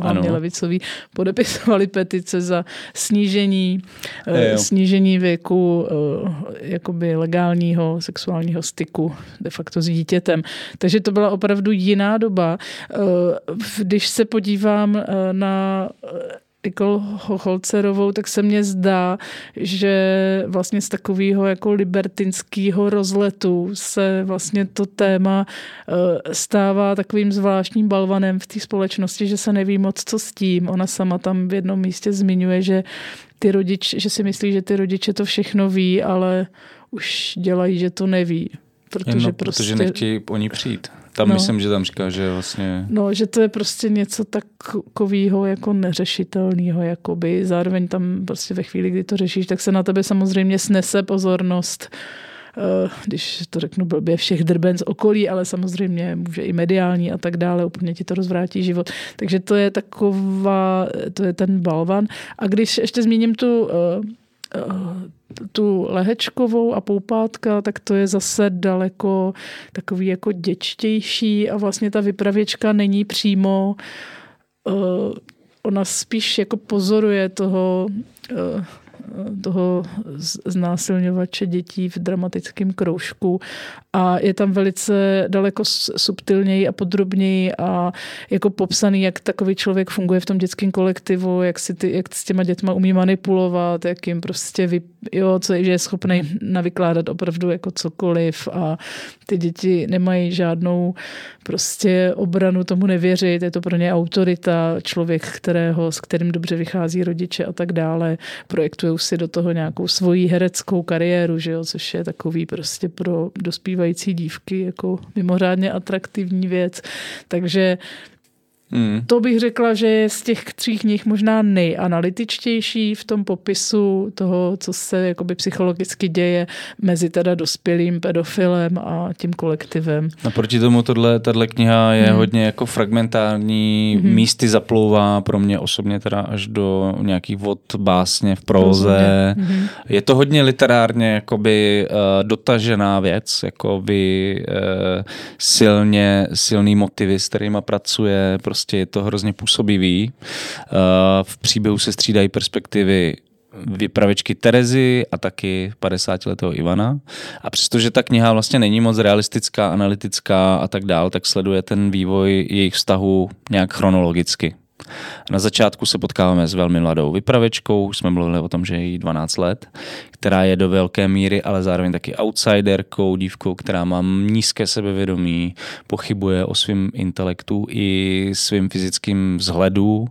hlavně levicoví, podepisovali petice za snížení, e, snížení věku e, jakoby legálního sexuálního styku de facto s dítětem. Takže to byla opravdu jiná doba. E, když se podívám na Nicole Holcerovou, tak se mně zdá, že vlastně z takového jako libertinského rozletu se vlastně to téma eh, stává takovým zvláštním balvanem v té společnosti, že se neví moc, co s tím. Ona sama tam v jednom místě zmiňuje, že ty rodič, že si myslí, že ty rodiče to všechno ví, ale už dělají, že to neví. Protože, no, prostě... protože nechtějí o ní přijít. Tam no. myslím, že tam říká, že vlastně... No, že to je prostě něco takového jako neřešitelného, jakoby. Zároveň tam prostě ve chvíli, kdy to řešíš, tak se na tebe samozřejmě snese pozornost eh, když to řeknu blbě, všech drben z okolí, ale samozřejmě může i mediální a tak dále, úplně ti to rozvrátí život. Takže to je taková, to je ten balvan. A když ještě zmíním tu eh, tu lehečkovou a poupátka, tak to je zase daleko takový jako děčtější a vlastně ta vypravěčka není přímo uh, ona spíš jako pozoruje toho uh, toho znásilňovače dětí v dramatickém kroužku. A je tam velice daleko subtilněji a podrobněji a jako popsaný, jak takový člověk funguje v tom dětském kolektivu, jak, si ty, jak s těma dětma umí manipulovat, jak jim prostě vy, jo, co je, že je schopný navykládat opravdu jako cokoliv a ty děti nemají žádnou prostě obranu tomu nevěřit, je to pro ně autorita, člověk, kterého, s kterým dobře vychází rodiče a tak dále, projektují si do toho nějakou svoji hereckou kariéru, že jo, což je takový prostě pro dospívající dívky jako mimořádně atraktivní věc. Takže Hmm. To bych řekla, že je z těch tří knih možná nejanalytičtější v tom popisu toho, co se jakoby psychologicky děje mezi teda dospělým pedofilem a tím kolektivem. A proti tomu tohle, tahle kniha je hmm. hodně jako fragmentární, hmm. místy zaplouvá pro mě osobně teda až do nějakých vod básně v proze. Hmm. Je to hodně literárně jakoby uh, dotažená věc, jako by uh, silně, silný motivy, s kterými pracuje, prostě prostě je to hrozně působivý. Eh, v příběhu se střídají perspektivy vypravěčky Terezy a taky 50-letého Ivana. A přestože ta kniha vlastně není moc realistická, analytická a tak dál, tak sleduje ten vývoj jejich vztahu nějak chronologicky. Na začátku se potkáváme s velmi mladou vypravečkou, už jsme mluvili o tom, že je jí 12 let, která je do velké míry, ale zároveň taky outsiderkou, dívkou, která má nízké sebevědomí, pochybuje o svém intelektu i svým fyzickým vzhledu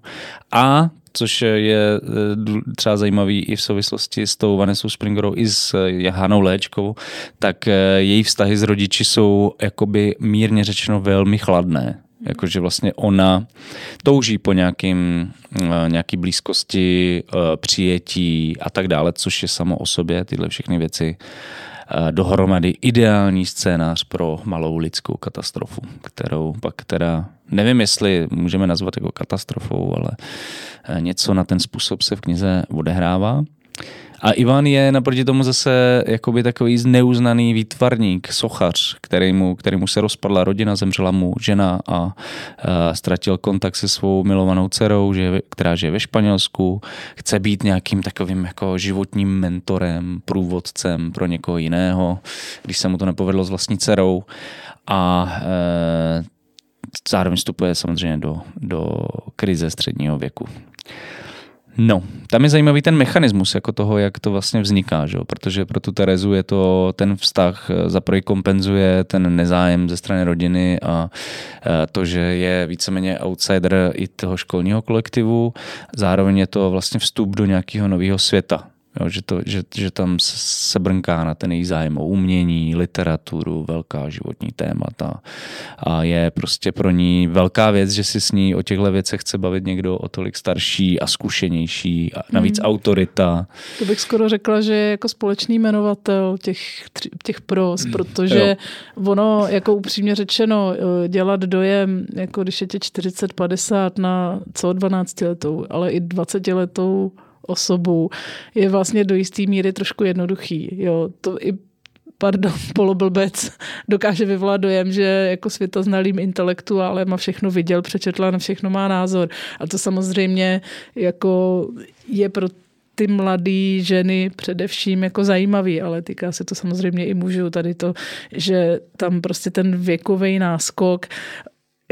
a což je eh, třeba zajímavý i v souvislosti s tou Vanessou Springerou i s Jahanou Léčkou, tak eh, její vztahy s rodiči jsou jakoby mírně řečeno velmi chladné. Jakože vlastně ona touží po nějakým, eh, nějaký blízkosti, eh, přijetí a tak dále, což je samo o sobě tyhle všechny věci eh, dohromady ideální scénář pro malou lidskou katastrofu, kterou pak teda, nevím jestli můžeme nazvat jako katastrofou, ale něco na ten způsob se v knize odehrává. A Ivan je naproti tomu zase jakoby takový zneuznaný výtvarník, sochař, kterýmu, kterýmu se rozpadla rodina, zemřela mu žena a, a ztratil kontakt se svou milovanou dcerou, že, která žije ve Španělsku. Chce být nějakým takovým jako životním mentorem, průvodcem pro někoho jiného, když se mu to nepovedlo s vlastní dcerou. A e, zároveň vstupuje samozřejmě do, do krize středního věku. No, tam je zajímavý ten mechanismus jako toho, jak to vlastně vzniká, že? protože pro tu Terezu je to ten vztah eh, za kompenzuje ten nezájem ze strany rodiny a eh, to, že je víceméně outsider i toho školního kolektivu, zároveň je to vlastně vstup do nějakého nového světa, Jo, že, to, že, že tam se brnká na ten její zájem o umění, literaturu, velká životní témata. A je prostě pro ní velká věc, že si s ní o těchto věcech chce bavit někdo o tolik starší a zkušenější a navíc hmm. autorita. To bych skoro řekla, že je jako společný jmenovatel těch, těch pros, hmm. protože jo. ono, jako upřímně řečeno, eh, dělat dojem, jako když je tě 40-50 na co 12 letou, ale i 20 letou osobu je vlastně do jisté míry trošku jednoduchý. Jo, to i pardon, [LAUGHS] poloblbec dokáže vyvolat dojem, že jako světoznalým intelektuálem a všechno viděl, přečetla, na všechno má názor. A to samozřejmě jako je pro ty mladé ženy především jako zajímavý, ale týká se to samozřejmě i mužů tady to, že tam prostě ten věkový náskok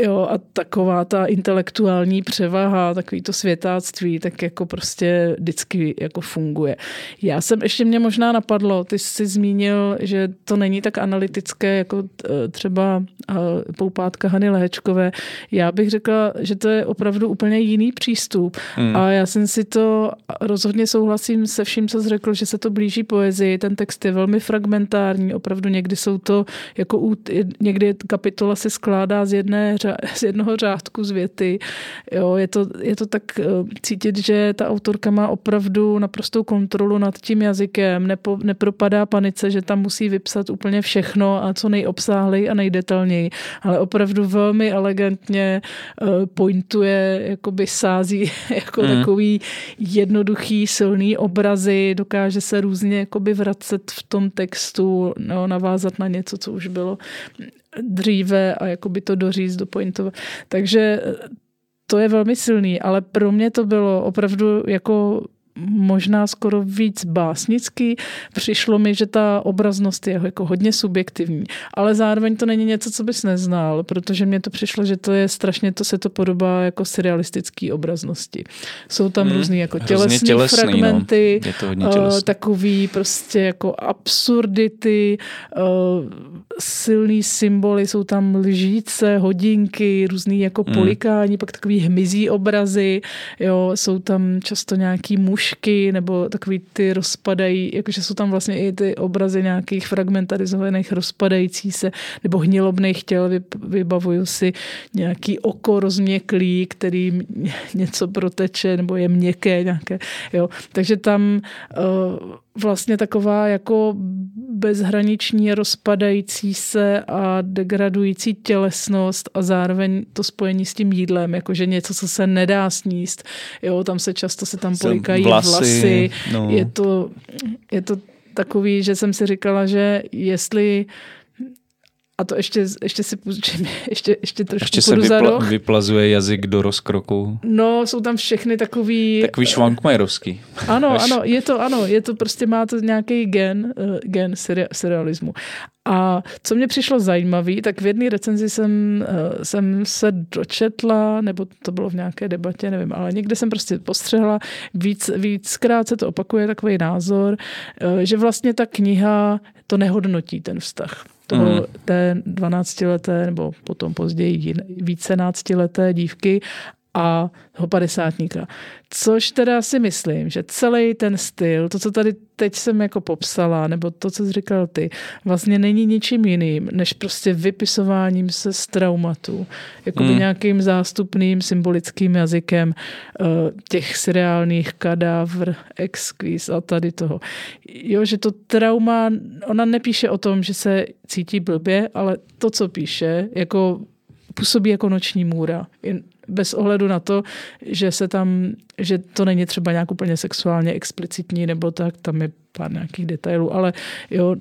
Jo, a taková ta intelektuální převaha, takový to světáctví, tak jako prostě vždycky jako funguje. Já jsem ještě mě možná napadlo, ty jsi zmínil, že to není tak analytické jako e, třeba e, poupátka Hany Lehečkové. Já bych řekla, že to je opravdu úplně jiný přístup. Hmm. A já jsem si to rozhodně souhlasím se vším, co jsi řekl, že se to blíží poezii. Ten text je velmi fragmentární, opravdu někdy jsou to jako někdy kapitola se skládá z jedné z jednoho řádku z věty. Jo, je, to, je to tak eh, cítit, že ta autorka má opravdu naprostou kontrolu nad tím jazykem, nepo, nepropadá panice, že tam musí vypsat úplně všechno a co nejobsáhlej a nejdetalněji, ale opravdu velmi elegantně uh, pointuje, jakoby sází [LAUGHS] jako mm. takový jednoduchý, silný obrazy, dokáže se různě jakoby vracet v tom textu, no, navázat na něco, co už bylo dříve a jakoby to doříct, dopointovat. Takže to je velmi silný, ale pro mě to bylo opravdu jako možná skoro víc básnický. Přišlo mi, že ta obraznost je jako hodně subjektivní, ale zároveň to není něco, co bys neznal, protože mně to přišlo, že to je strašně, to se to podobá jako surrealistický obraznosti. Jsou tam hmm, různý jako tělesný, tělesný no. fragmenty, no. je to hodně uh, takový prostě jako absurdity, uh, silný symboly, jsou tam lžíce, hodinky, různý jako hmm. polikání, pak takový hmyzí obrazy, jo, jsou tam často nějaký muž nůžky nebo takový ty rozpadají, jakože jsou tam vlastně i ty obrazy nějakých fragmentarizovaných rozpadající se nebo hnilobných těl. Vybavuju si nějaký oko rozměklý, který něco proteče nebo je měkké nějaké. Jo. Takže tam uh, vlastně taková jako bezhraniční rozpadající se a degradující tělesnost a zároveň to spojení s tím jídlem, jakože něco, co se nedá sníst. Jo, tam se často se tam polikají vlasy. vlasy. No. Je, to, je to takový, že jsem si říkala, že jestli a to ještě, ještě si půjčím, [LAUGHS] ještě, ještě trošku Ještě se vypla, vyplazuje jazyk do rozkroku. No, jsou tam všechny takový... Takový švankmajerovský. Ano, Až... ano, je to, ano, je to prostě, má to nějaký gen, uh, gen serialismu. A co mě přišlo zajímavé, tak v jedné recenzi jsem, uh, jsem se dočetla, nebo to bylo v nějaké debatě, nevím, ale někde jsem prostě postřehla, víc, víckrát se to opakuje takový názor, uh, že vlastně ta kniha to nehodnotí ten vztah toho, mm. té 12-leté nebo potom později více náctileté dívky a toho padesátníka. Což teda si myslím, že celý ten styl, to, co tady teď jsem jako popsala, nebo to, co jsi říkal ty, vlastně není ničím jiným, než prostě vypisováním se z traumatu. Jakoby hmm. nějakým zástupným symbolickým jazykem uh, těch seriálních kadavr, exquis a tady toho. Jo, že to trauma, ona nepíše o tom, že se cítí blbě, ale to, co píše, jako působí jako noční můra bez ohledu na to, že se tam, že to není třeba nějak úplně sexuálně explicitní nebo tak, tam je pár nějakých detailů, ale jo,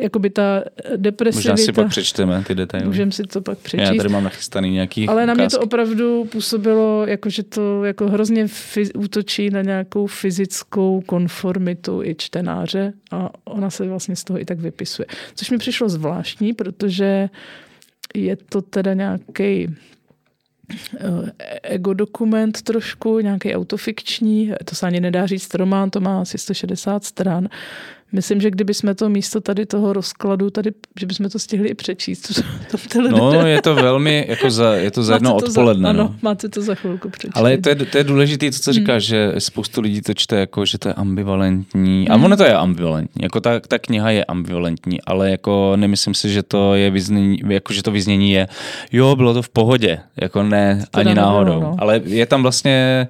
jakoby ta depresivita... Možná si pak přečteme ty detaily. Můžeme si to pak přečíst. Já tady mám nachystaný nějaký Ale na mě to opravdu působilo, jako že to jako hrozně fyz, útočí na nějakou fyzickou konformitu i čtenáře a ona se vlastně z toho i tak vypisuje. Což mi přišlo zvláštní, protože je to teda nějaký ego dokument trošku, nějaký autofikční, to se ani nedá říct román, to má asi 160 stran Myslím, že kdyby jsme to místo tady toho rozkladu, tady, že bychom to stihli i přečíst. [LAUGHS] no, je to velmi, jako za, je to za jedno odpoledne. Za, ano, no. máte to za chvilku přečíst. Ale to je, to je důležité, co, co říkáš, hmm. že spoustu lidí to čte jako, že to je ambivalentní. Hmm. A ono to je ambivalentní, jako ta, ta kniha je ambivalentní, ale jako nemyslím si, že to je vyznění, jako že to vyznění je, jo, bylo to v pohodě, jako ne, to ani náhodou. Nebylo, no. Ale je tam vlastně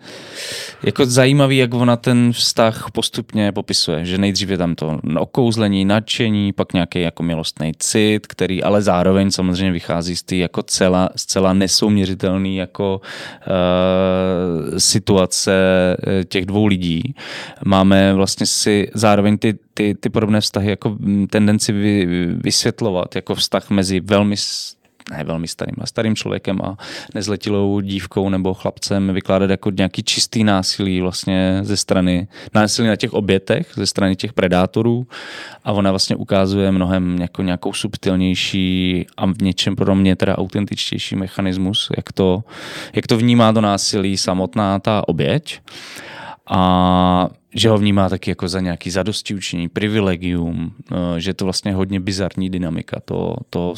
jako zajímavý, jak ona ten vztah postupně popisuje, že nejdřív je tam to okouzlení, nadšení, pak nějaký jako milostný cit, který ale zároveň samozřejmě vychází z té jako celá, zcela nesouměřitelný jako uh, situace eh, těch dvou lidí. Máme vlastně si zároveň ty, ty, ty podobné vztahy jako tendenci vy, vysvětlovat jako vztah mezi velmi ne velmi starým, ale starým člověkem a nezletilou dívkou nebo chlapcem vykládat jako nějaký čistý násilí vlastně ze strany, násilí na těch obětech, ze strany těch predátorů. A ona vlastně ukazuje mnohem jako nějakou subtilnější a v něčem pro mě teda autentičtější mechanismus, jak to, jak to vnímá to násilí samotná ta oběť. A že ho vnímá taky jako za nějaký zadosti učení, privilegium, eh, že je to vlastně hodně bizarní dynamika to, to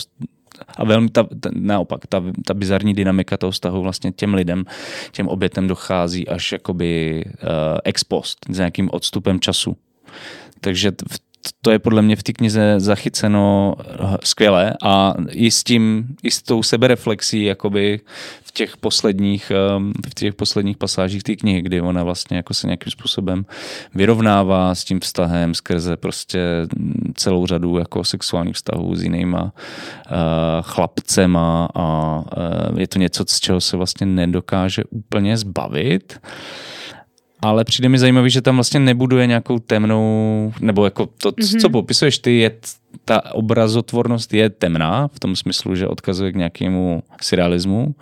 a velmi ta, ta, naopak, ta, ta bizarní dynamika toho vztahu vlastně těm lidem, těm obětem dochází až jakoby uh, ex post, s nějakým odstupem času. Takže v to je podle mě v té knize zachyceno eh, skvěle a i s tím, i s tou sebereflexí jakoby v těch posledních, ehm, v těch posledních pasážích té knihy, kdy ona vlastně jako se nějakým způsobem vyrovnává s tím vztahem skrze prostě celou řadu jako sexuálních vztahů s jinýma uh, chlapcema a uh, je to něco, z čeho se vlastně nedokáže úplně zbavit ale přijde mi zajímavý, že tam vlastně nebuduje nějakou temnou, nebo jako to, mm-hmm. co popisuješ ty, je ta obrazotvornost je temná, v tom smyslu, že odkazuje k nějakému surrealismu,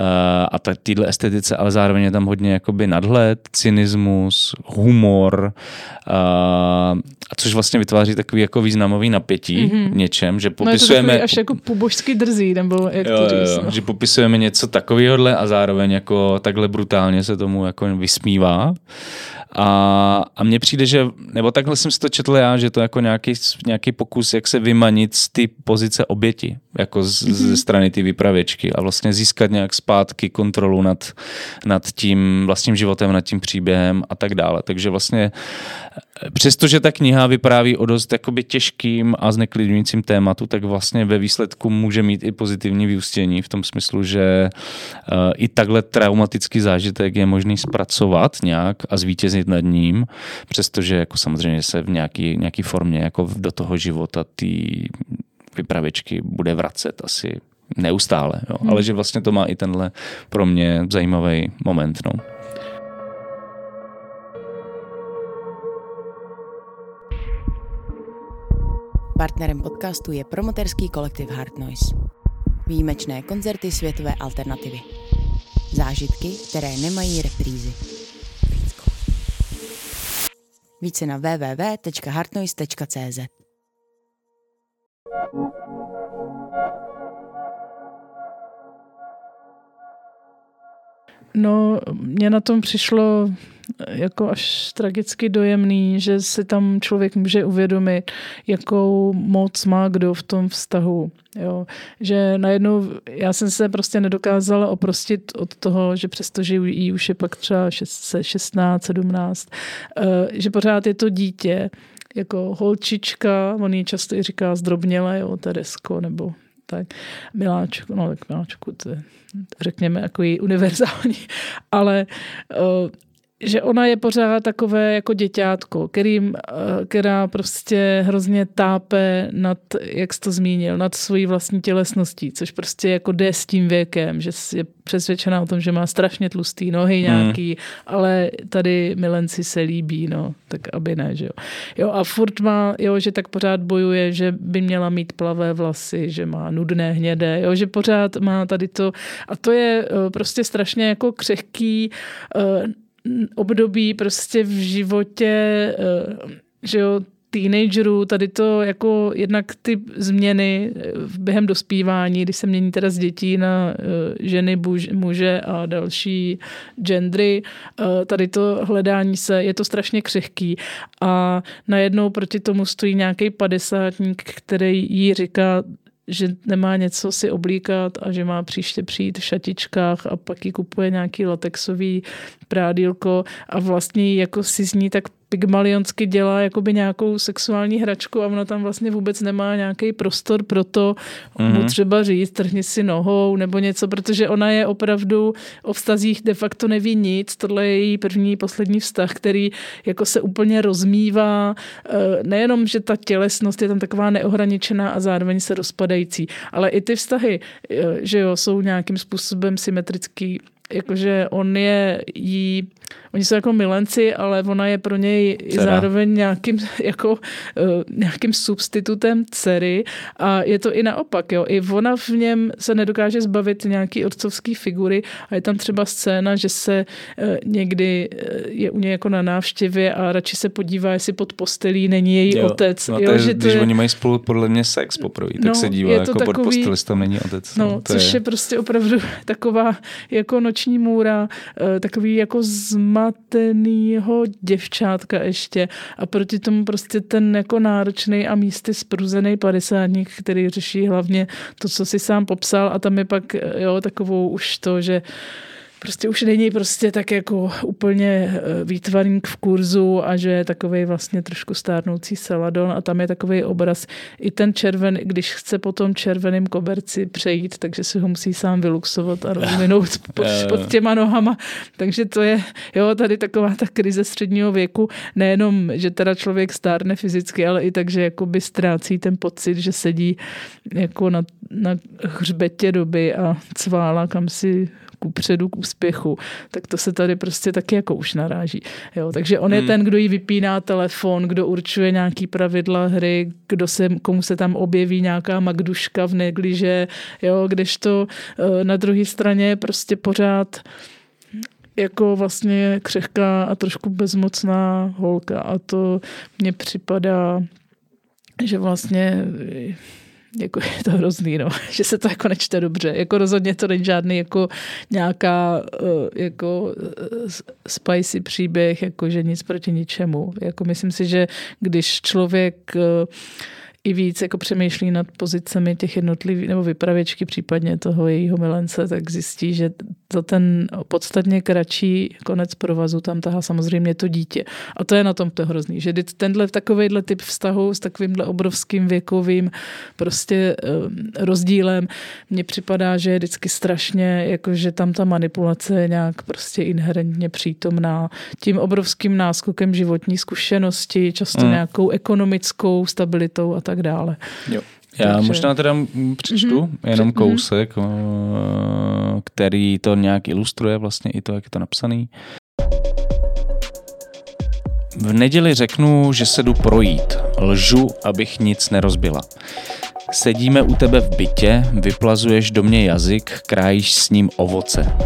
Eh, a tak týhle estetice, ale zároveň je tam hodně jakoby nadhled, cynismus, humor, eh, a což vlastně vytváří takový jako významový napětí mm-hmm. v něčem, že popisujeme... No je to až jako pobožsky drzí, nebo jak jo, to říct. No. Že popisujeme něco takového a zároveň jako takhle brutálně se tomu jako vysmívá. A, a mně přijde, že, nebo takhle jsem si to četl já, že to jako nějaký, nějaký pokus, jak se vymanit z ty pozice oběti, jako z, mm-hmm. ze strany ty vypravěčky a vlastně získat nějak zpátky kontrolu nad, nad tím vlastním životem, nad tím příběhem a tak dále. Takže vlastně přestože ta kniha vypráví o dost jakoby těžkým a zneklidňujícím tématu, tak vlastně ve výsledku může mít i pozitivní vyústění v tom smyslu, že uh, i takhle traumatický zážitek je možný zpracovat nějak a zvítězit nad ním, přestože jako samozřejmě se v nějaký, nějaký formě jako do toho života ty vypravěčky bude vracet asi neustále, jo. Hmm. ale že vlastně to má i tenhle pro mě zajímavý moment. No. Partnerem podcastu je promoterský kolektiv Hard Noise. Výjimečné koncerty světové alternativy. Zážitky, které nemají reprízy. Více na www.hardnoise.cz No, mě na tom přišlo jako až tragicky dojemný, že si tam člověk může uvědomit, jakou moc má kdo v tom vztahu. Jo. Že najednou já jsem se prostě nedokázala oprostit od toho, že přestože jí už je pak třeba 16, 17, eh, že pořád je to dítě, jako holčička, on ji často i říká zdrobněle, jo, Teresko, nebo tak Miláčku, no tak Miláčku, to je, řekněme, jako její univerzální, [LAUGHS] ale uh, že ona je pořád takové jako děťátko, kterým, eh, která prostě hrozně tápe nad, jak jsi to zmínil, nad svojí vlastní tělesností, což prostě jako jde s tím věkem, že je přesvědčená o tom, že má strašně tlustý nohy hmm. nějaký, hmm. ale tady milenci se líbí, no, tak aby ne, že jo. Jo a furt má, jo, že tak pořád bojuje, že by měla mít plavé vlasy, že má nudné hnědé, jo, že pořád má tady to a to je eh, prostě strašně jako křehký eh, období prostě v životě, eh, že jo, teenagerů, tady to jako jednak ty změny eh, během dospívání, když se mění teda z dětí na eh, ženy, muže a další gendry, tady to hledání se, je to strašně křehký. A najednou proti tomu stojí nějaký padesátník, který jí říká, že nemá něco si oblíkat a že má příště přijít v šatičkách a pak ji kupuje nějaký latexový prádílko a vlastně jako si z ní tak pygmalionsky dělá jakoby nějakou sexuální hračku a ona tam vlastně vůbec nemá nějaký prostor pro to mm-hmm. mu mhm. třeba říct, trhni si nohou nebo něco, protože ona je opravdu o vztazích de facto neví nic. Tohle je její první, poslední vztah, který jako se úplně rozmívá. Eh, nejenom, že ta tělesnost je tam taková neohraničená a zároveň se rozpadající, ale i ty vztahy, eh, že jo, jsou nějakým způsobem symetrický jakože on je jí Oni jsou jako milenci, ale ona je pro něj Dcera. zároveň nějakým, [LAUGHS] jako, uh, nějakým substitutem dcery a je to i naopak. Jo. I ona v něm se nedokáže zbavit nějaký otcovský figury a je tam třeba scéna, že se uh, někdy uh, je u něj jako na návštěvě a radši se podívá, jestli pod postelí není její jo. otec. No, jo, je, že když je... oni mají spolu podle mě sex poprvé, tak no, se dívá jako takový, pod postelí, tam není otec. No, no to což je... je prostě opravdu [LAUGHS] taková jako noční můra, takový jako zma zmatenýho děvčátka ještě. A proti tomu prostě ten jako náročný a místy spruzený padesátník, který řeší hlavně to, co si sám popsal. A tam je pak jo, takovou už to, že prostě už není prostě tak jako úplně eh, výtvarník v kurzu a že je takový vlastně trošku stárnoucí Saladon a tam je takový obraz. I ten červen, když chce po tom červeném koberci přejít, takže si ho musí sám vyluxovat a rozvinout [LAUGHS] pod, pod těma nohama. Takže to je, jo, tady taková ta krize středního věku, nejenom, že teda člověk stárne fyzicky, ale i tak, že jakoby ztrácí ten pocit, že sedí jako na, na hřbetě doby a cvála kam si ku předu k úspěchu, tak to se tady prostě taky jako už naráží. Jo, takže on hmm. je ten, kdo jí vypíná telefon, kdo určuje nějaký pravidla hry, kdo se, komu se tam objeví nějaká magduška v negliže, jo, kdežto eh, na druhé straně prostě pořád jako vlastně křehká a trošku bezmocná holka a to mně připadá, že vlastně jako je to hrozný, no, [LAUGHS] že se to jako nečte dobře. Jako rozhodně to není žádný jako nějaká uh, jako uh, spicy příběh, jako že nic proti ničemu. Jako myslím si, že když člověk uh, i víc jako přemýšlí nad pozicemi těch jednotlivých, nebo vypravěčky případně toho jejího milence, tak zjistí, že to ten podstatně kratší konec provazu tam tahá samozřejmě to dítě. A to je na tom to hrozný, že tenhle takovýhle typ vztahu s takovýmhle obrovským věkovým prostě eh, rozdílem mně připadá, že je vždycky strašně, jako že tam ta manipulace je nějak prostě inherentně přítomná tím obrovským náskokem životní zkušenosti, často mm. nějakou ekonomickou stabilitou a tak dále. Jo. Já Takže... možná teda přečtu mm-hmm. jenom mhm. kousek, mm-hmm. který to nějak ilustruje vlastně i to, jak je to napsaný. V neděli řeknu, že se jdu projít. Lžu, abych nic nerozbila. Sedíme u tebe v bytě, vyplazuješ do mě jazyk, krájíš s ním ovoce.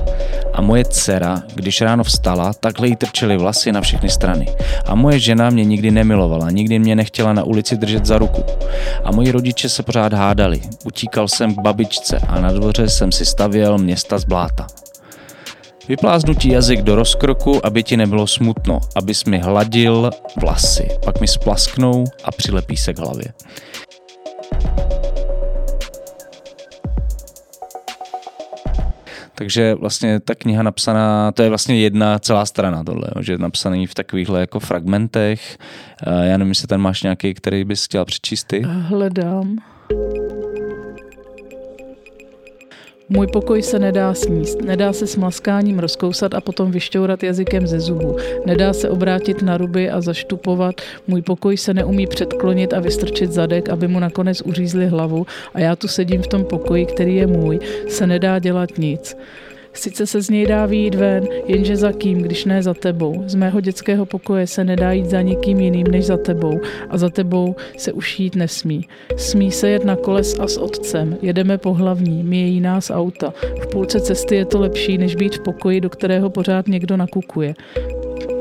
A moje dcera, když ráno vstala, takhle jí trčely vlasy na všechny strany. A moje žena mě nikdy nemilovala, nikdy mě nechtěla na ulici držet za ruku. A moji rodiče se pořád hádali. Utíkal jsem k babičce a na dvoře jsem si stavěl města z bláta. Vypláznu ti jazyk do rozkroku, aby ti nebylo smutno, abys mi hladil vlasy, pak mi splasknou a přilepí se k hlavě. Takže vlastně ta kniha napsaná, to je vlastně jedna celá strana tohle, že je napsaný v takovýchhle jako fragmentech. Já nevím, jestli ten máš nějaký, který bys chtěla přečíst ty? Hledám. Můj pokoj se nedá sníst, nedá se s maskáním rozkousat a potom vyšťourat jazykem ze zubů. Nedá se obrátit na ruby a zaštupovat. Můj pokoj se neumí předklonit a vystrčit zadek, aby mu nakonec uřízli hlavu a já tu sedím v tom pokoji, který je můj. Se nedá dělat nic. Sice se z něj dá výjít ven, jenže za kým, když ne za tebou. Z mého dětského pokoje se nedá jít za nikým jiným než za tebou a za tebou se už jít nesmí. Smí se jet na koles a s otcem. Jedeme po hlavní, míjejí nás auta. V půlce cesty je to lepší, než být v pokoji, do kterého pořád někdo nakukuje.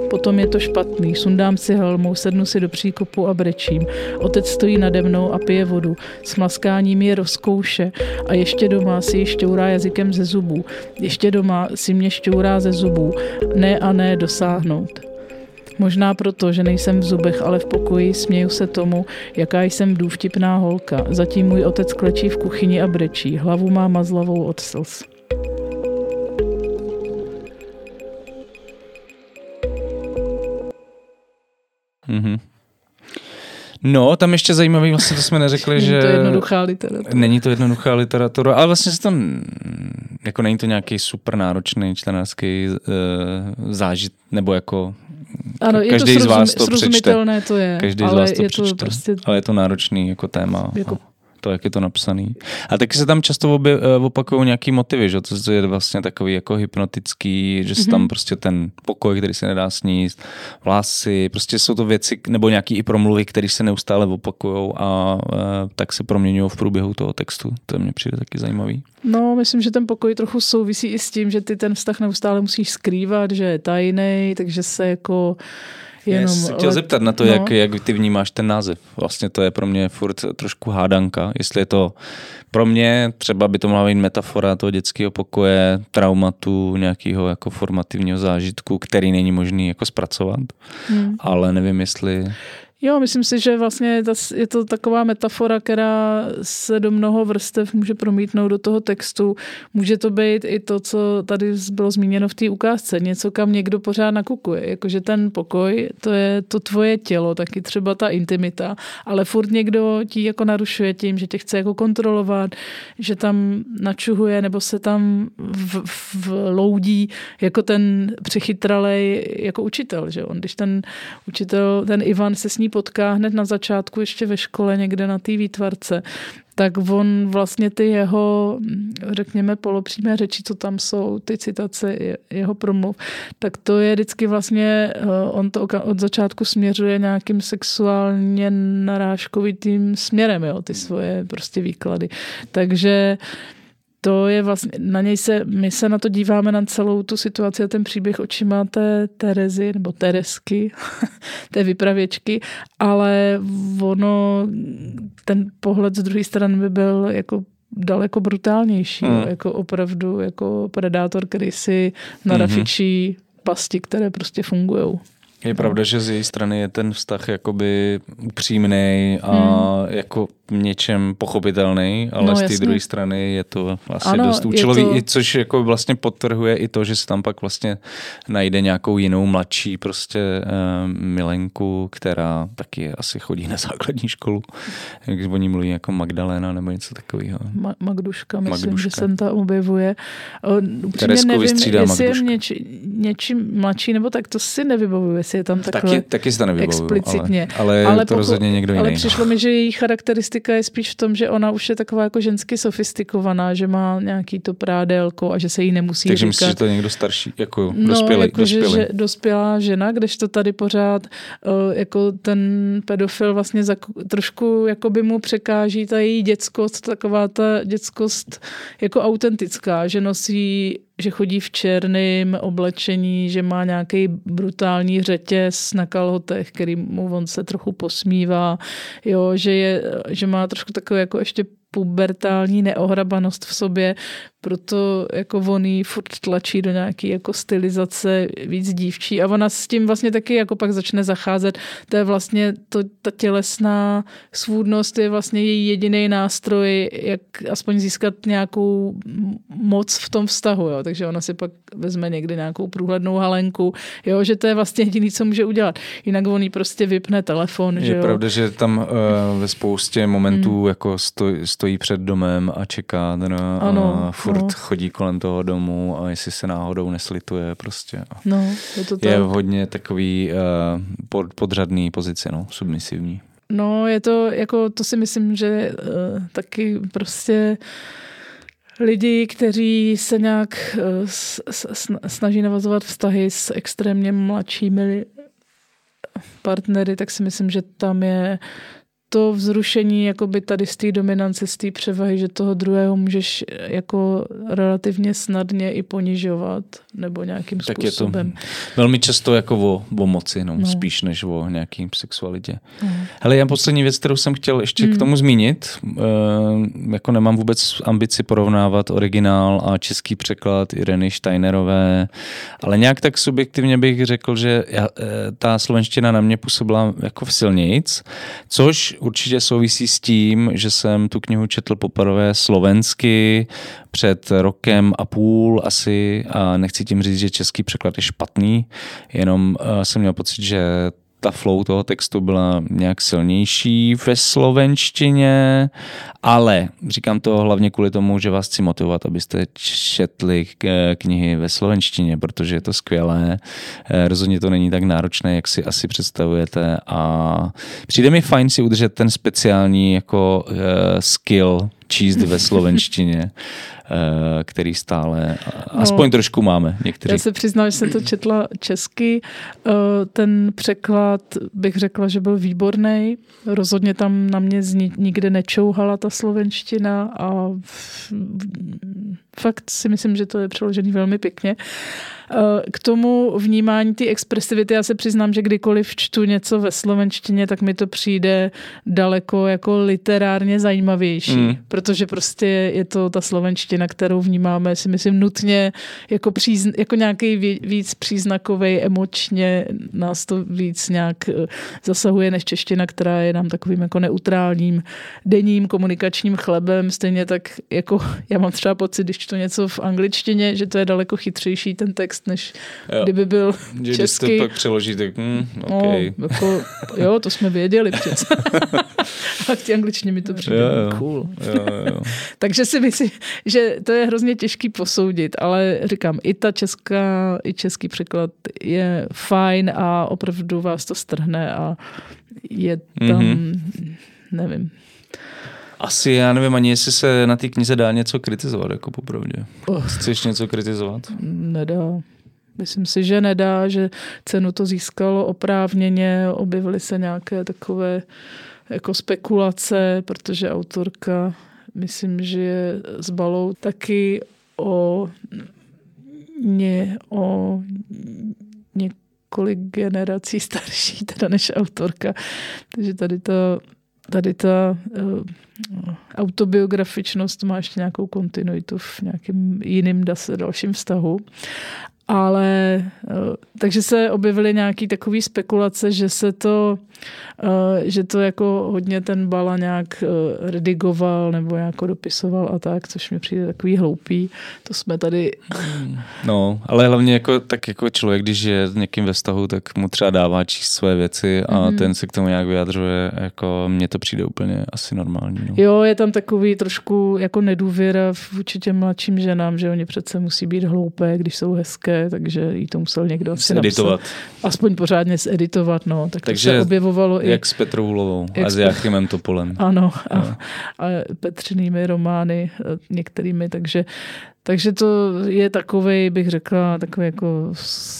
Potom je to špatný. Sundám si helmu, sednu si do příkopu a brečím. Otec stojí nade mnou a pije vodu. S maskáním je rozkouše a ještě doma si ji šťourá jazykem ze zubů. Ještě doma si mě šťourá ze zubů. Ne a ne dosáhnout. Možná proto, že nejsem v zubech, ale v pokoji, směju se tomu, jaká jsem důvtipná holka. Zatím můj otec klečí v kuchyni a brečí. Hlavu má mazlavou od slz. Mm-hmm. No, tam ještě zajímavý, vlastně to jsme neřekli, Není že... to jednoduchá literatura. Není to jednoduchá literatura, ale vlastně se to, jako není to nějaký super náročný čtenářský uh, zážit, nebo jako ano, je každý to z vás to srozumitelné, to je, Každý ale z vás to je přečte, to prostě... ale je to náročný jako téma. Jako to, jak je to napsaný. A taky se tam často obě, eh, opakují nějaký motivy, že to je vlastně takový jako hypnotický, že se mm-hmm. tam prostě ten pokoj, který se nedá sníst, vlasy, prostě jsou to věci, nebo nějaký i promluvy, které se neustále opakují a, a tak se proměňují v průběhu toho textu. To mě přijde taky zajímavý. No, myslím, že ten pokoj trochu souvisí i s tím, že ty ten vztah neustále musíš skrývat, že je tajný, takže se jako Jenom Já jsem chtěl let... zeptat na to, no. jak, jak ty vnímáš ten název. Vlastně to je pro mě furt trošku hádanka. Jestli je to pro mě, třeba by to mohla být metafora toho dětského pokoje, traumatu, nějakého jako formativního zážitku, který není možný jako zpracovat. Hmm. Ale nevím, jestli... Jo, myslím si, že vlastně je to taková metafora, která se do mnoho vrstev může promítnout do toho textu. Může to být i to, co tady bylo zmíněno v té ukázce, něco, kam někdo pořád nakukuje. Jakože ten pokoj, to je to tvoje tělo, taky třeba ta intimita, ale furt někdo ti jako narušuje tím, že tě chce jako kontrolovat, že tam načuhuje nebo se tam v, v loudí jako ten přechytralej jako učitel. Že on, když ten učitel, ten Ivan se s ní potká hned na začátku ještě ve škole někde na té výtvarce, tak on vlastně ty jeho, řekněme, polopřímé řeči, co tam jsou, ty citace jeho promluv, tak to je vždycky vlastně, eh, on to od začátku směřuje nějakým sexuálně narážkovitým směrem, jo, ty svoje prostě výklady. Takže to je vlastně, na něj se, my se na to díváme na celou tu situaci a ten příběh očima té Terezy, nebo Teresky, [LAUGHS] té vypravěčky, ale ono, ten pohled z druhé strany by byl jako daleko brutálnější, hmm. jako opravdu jako predátor, který si narafičí hmm. pasti, které prostě fungují. Je pravda, že z její strany je ten vztah jakoby upřímný a hmm. jako něčem pochopitelný, ale no, z té druhé strany je to vlastně ano, dost účelový, to... což jako vlastně podtrhuje i to, že se tam pak vlastně najde nějakou jinou mladší prostě uh, milenku, která taky asi chodí na základní školu, jak o ní mluví jako Magdalena nebo něco takového. Ma- Magduška, myslím, Magduška. že se tam objevuje. Teresku nevím, jestli Magduška. je něč, něčím mladší, nebo tak to si nevybavuju, jestli je tam takhle taky, taky si to explicitně. Ale, ale, ale to poku, rozhodně někdo jiný. Ale přišlo mi, že její charakteristika charakteristika je spíš v tom, že ona už je taková jako žensky sofistikovaná, že má nějaký to prádélko a že se jí nemusí Takže říkat. myslíš, že to je někdo starší, jako no, dospělý, jako dospělý. Že, že dospělá žena, kdežto tady pořád uh, jako ten pedofil vlastně za, trošku jako by mu překáží ta její dětskost, taková ta dětskost jako autentická, že nosí že chodí v černém oblečení, že má nějaký brutální řetěz na kalhotech, který mu on se trochu posmívá, jo, že, je, že má trošku takové jako ještě pubertální neohrabanost v sobě, proto jako on jí furt tlačí do nějaké jako stylizace víc dívčí a ona s tím vlastně taky jako pak začne zacházet. To je vlastně to, ta tělesná svůdnost je vlastně její jediný nástroj, jak aspoň získat nějakou moc v tom vztahu, jo. takže ona si pak vezme někdy nějakou průhlednou halenku, jo, že to je vlastně jediný, co může udělat. Jinak on jí prostě vypne telefon. Je že jo. pravda, že tam uh, ve spoustě momentů hmm. jako stojí, stojí před domem a čeká no, ano, a furt no. chodí kolem toho domu a jestli se náhodou neslituje prostě. No, je to tak. Je hodně takový uh, pod, podřadný pozice, no, submisivní. No, je to, jako, to si myslím, že uh, taky prostě lidi, kteří se nějak uh, s, s, snaží navazovat vztahy s extrémně mladšími partnery, tak si myslím, že tam je to vzrušení jakoby tady z té dominance, z té převahy, že toho druhého můžeš jako relativně snadně i ponižovat nebo nějakým tak způsobem. Tak je to velmi často jako o, o moci, no, no. spíš než o nějakým sexualitě. No. Hele, já poslední věc, kterou jsem chtěl ještě hmm. k tomu zmínit, e, jako nemám vůbec ambici porovnávat originál a český překlad Ireny Steinerové, ale nějak tak subjektivně bych řekl, že já, e, ta slovenština na mě působila jako v silnic, což určitě souvisí s tím, že jsem tu knihu četl poprvé slovensky před rokem a půl asi a nechci tím říct, že český překlad je špatný, jenom uh, jsem měl pocit, že ta flow toho textu byla nějak silnější ve slovenštině, ale říkám to hlavně kvůli tomu, že vás chci motivovat, abyste četli knihy ve slovenštině, protože je to skvělé. Eh, rozhodně to není tak náročné, jak si asi představujete a přijde mi fajn si udržet ten speciální jako uh, skill číst ve slovenštině, [LAUGHS] eh, který stále aspoň no, trošku máme někteří. Já se přiznám, že jsem to četla česky. Eh, ten překlad bych řekla, že byl výborný. Rozhodně tam na mě nikde nečouhala ta slovenština a fakt si myslím, že to je přeložený velmi pěkně. K tomu vnímání ty expresivity, já se přiznám, že kdykoliv čtu něco ve slovenštině, tak mi to přijde daleko jako literárně zajímavější, mm. protože prostě je to ta slovenština, kterou vnímáme, si myslím, nutně jako, přízn, jako nějaký víc příznakový, emočně nás to víc nějak eh, zasahuje než čeština, která je nám takovým jako neutrálním denním komunikačním chlebem, stejně tak jako [LAUGHS] já mám třeba pocit, když čtu něco v angličtině, že to je daleko chytřejší ten text text, než jo. kdyby byl že český. Když to pak přeloží, tak hm, okay. no, jako, jo, to jsme věděli přece. [LAUGHS] A v té angličtině mi to přijde jo, jo. cool. Jo, jo. [LAUGHS] Takže si myslím, že to je hrozně těžký posoudit, ale říkám, i ta česká, i český překlad je fajn a opravdu vás to strhne a je tam, mm-hmm. nevím, asi já nevím ani, jestli se na té knize dá něco kritizovat, jako popravdě. Oh. Chceš něco kritizovat? Nedá. Myslím si, že nedá, že cenu to získalo oprávněně, objevily se nějaké takové jako spekulace, protože autorka, myslím, že je s balou taky o, ně, o několik generací [LAUGHS] starší teda než autorka. Takže tady to tady ta uh, autobiografičnost má ještě nějakou kontinuitu v nějakém jiném dalším vztahu ale eh, takže se objevily nějaké takové spekulace, že se to, eh, že to jako hodně ten Bala nějak eh, redigoval nebo jako dopisoval a tak, což mi přijde takový hloupý. To jsme tady... No, ale hlavně jako, tak jako člověk, když je s někým ve vztahu, tak mu třeba dává číst své věci a mm-hmm. ten se k tomu nějak vyjadřuje, jako mně to přijde úplně asi normální. No. Jo, je tam takový trošku jako nedůvěra vůči těm mladším ženám, že oni přece musí být hloupé, když jsou hezké takže jí to musel někdo asi editovat. Aspoň pořádně zeditovat, no. Tak takže se objevovalo jak i... s Petrou Hulovou a s Jachimem Topolem. Ano, a, a Petřinými romány některými, takže takže to je takový, bych řekla, takový jako,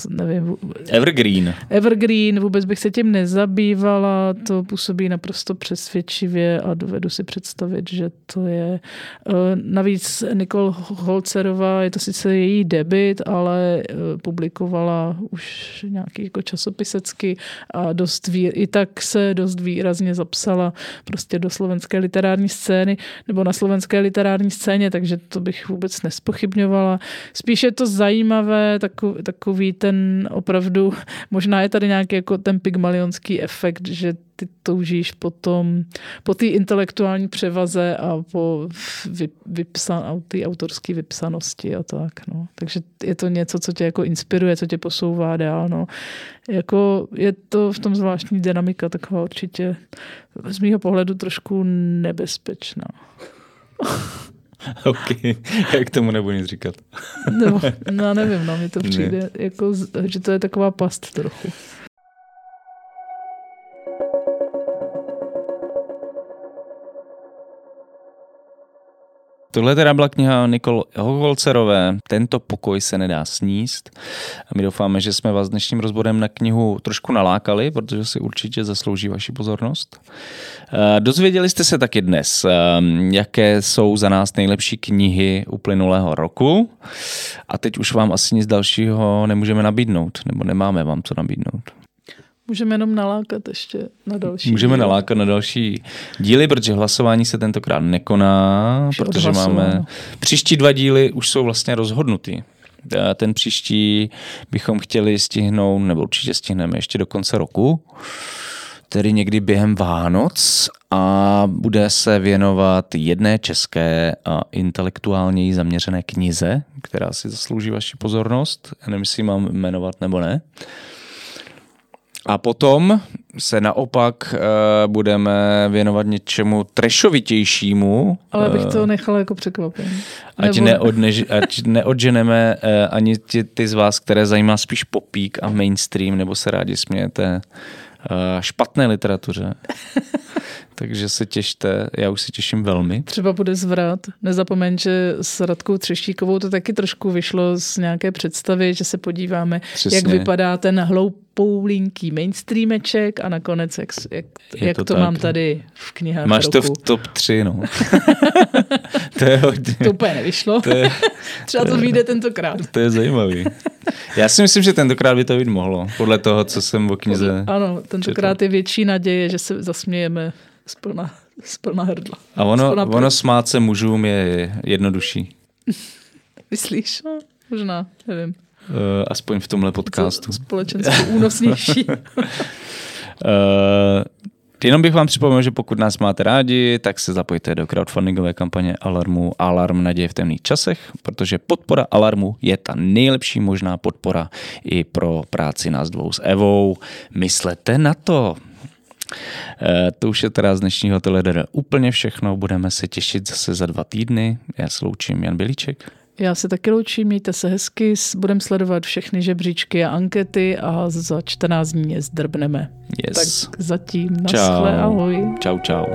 nevím. Evergreen. Evergreen, vůbec bych se tím nezabývala, to působí naprosto přesvědčivě a dovedu si představit, že to je. Eh, navíc Nicole Holcerová, je to sice její debit, ale eh, publikovala už nějaký jako časopisecky a dost vý, i tak se dost výrazně zapsala prostě do slovenské literární scény nebo na slovenské literární scéně, takže to bych vůbec nespochybnila spochybňovala. Spíš je to zajímavé, takový, takový ten opravdu, [LAUGHS] možná je tady nějaký jako ten pygmalionský efekt, že ty toužíš potom po té intelektuální převaze a po vy, vypsan, té autorské vypsanosti a tak. No. Takže je to něco, co tě jako inspiruje, co tě posouvá dál. No. Jako je to v tom zvláštní dynamika taková určitě z mýho pohledu trošku nebezpečná. [LAUGHS] [LAUGHS] OK, jak tomu nebudu nic říkat. no, [LAUGHS] no nevím, no, mi to přijde, ne. jako, že to je taková past trochu. Tohle teda byla kniha Nikol Holcerové, Tento pokoj se nedá sníst. A my doufáme, že jsme vás dnešním rozborem na knihu trošku nalákali, protože si určitě zaslouží vaši pozornost. Eh, dozvěděli jste se taky dnes, eh, jaké jsou za nás nejlepší knihy uplynulého roku. A teď už vám asi nic dalšího nemůžeme nabídnout, nebo nemáme vám co nabídnout. Můžeme jenom nalákat ještě na další. Můžeme díly. nalákat na další díly, protože hlasování se tentokrát nekoná, už protože máme příští dva díly už jsou vlastně rozhodnutý. Ten příští bychom chtěli stihnout, nebo určitě stihneme ještě do konce roku, tedy někdy během Vánoc a bude se věnovat jedné české a intelektuálně zaměřené knize, která si zaslouží vaši pozornost. Já nevím, jestli mám jmenovat nebo ne. A potom se naopak uh, budeme věnovat něčemu trešovitějšímu. Ale bych to nechala jako překvapení. Ať, Nebo- neodnež, ať [LAUGHS] neodženeme uh, ani ty, ty z vás, které zajímá spíš popík a mainstream, nebo se rádi smějete uh, špatné literatuře. [LAUGHS] Takže se těšte, já už se těším velmi. Třeba bude zvrat. Nezapomeň, že s Radkou Třeštíkovou to taky trošku vyšlo z nějaké představy, že se podíváme, Přesně. jak vypadá ten hloupoulinký mainstreameček a nakonec, jak, jak, Je jak to to, tak. mám tady v knihách Máš to roku. v top 3, no. [LAUGHS] to je hodně. To úplně nevyšlo. To je, Třeba to vyjde tentokrát. to je zajímavý. Já si myslím, že tentokrát by to být mohlo, podle toho, co jsem o knize. Ano, tentokrát je větší naděje, že se zasmějeme z plna, z plna hrdla. A ono, Spona- ono smát se mužům je jednodušší. [LAUGHS] Myslíš? No, možná, nevím. Uh, aspoň v tomhle podcastu. Společensky únosnější. Uh, [LAUGHS] jenom bych vám připomenul, že pokud nás máte rádi, tak se zapojte do crowdfundingové kampaně Alarmu Alarm naděje v temných časech, protože podpora Alarmu je ta nejlepší možná podpora i pro práci nás dvou s Evou. Myslete na to. Eh, To už je teda z dnešního Teledera úplně všechno. Budeme se těšit zase za dva týdny. Já se loučím Jan Bilíček. Já se taky loučím, mějte se hezky, budeme sledovat všechny žebříčky a ankety a za 14 dní je zdrbneme. Yes. Tak zatím, naschle, ahoj. Čau, čau.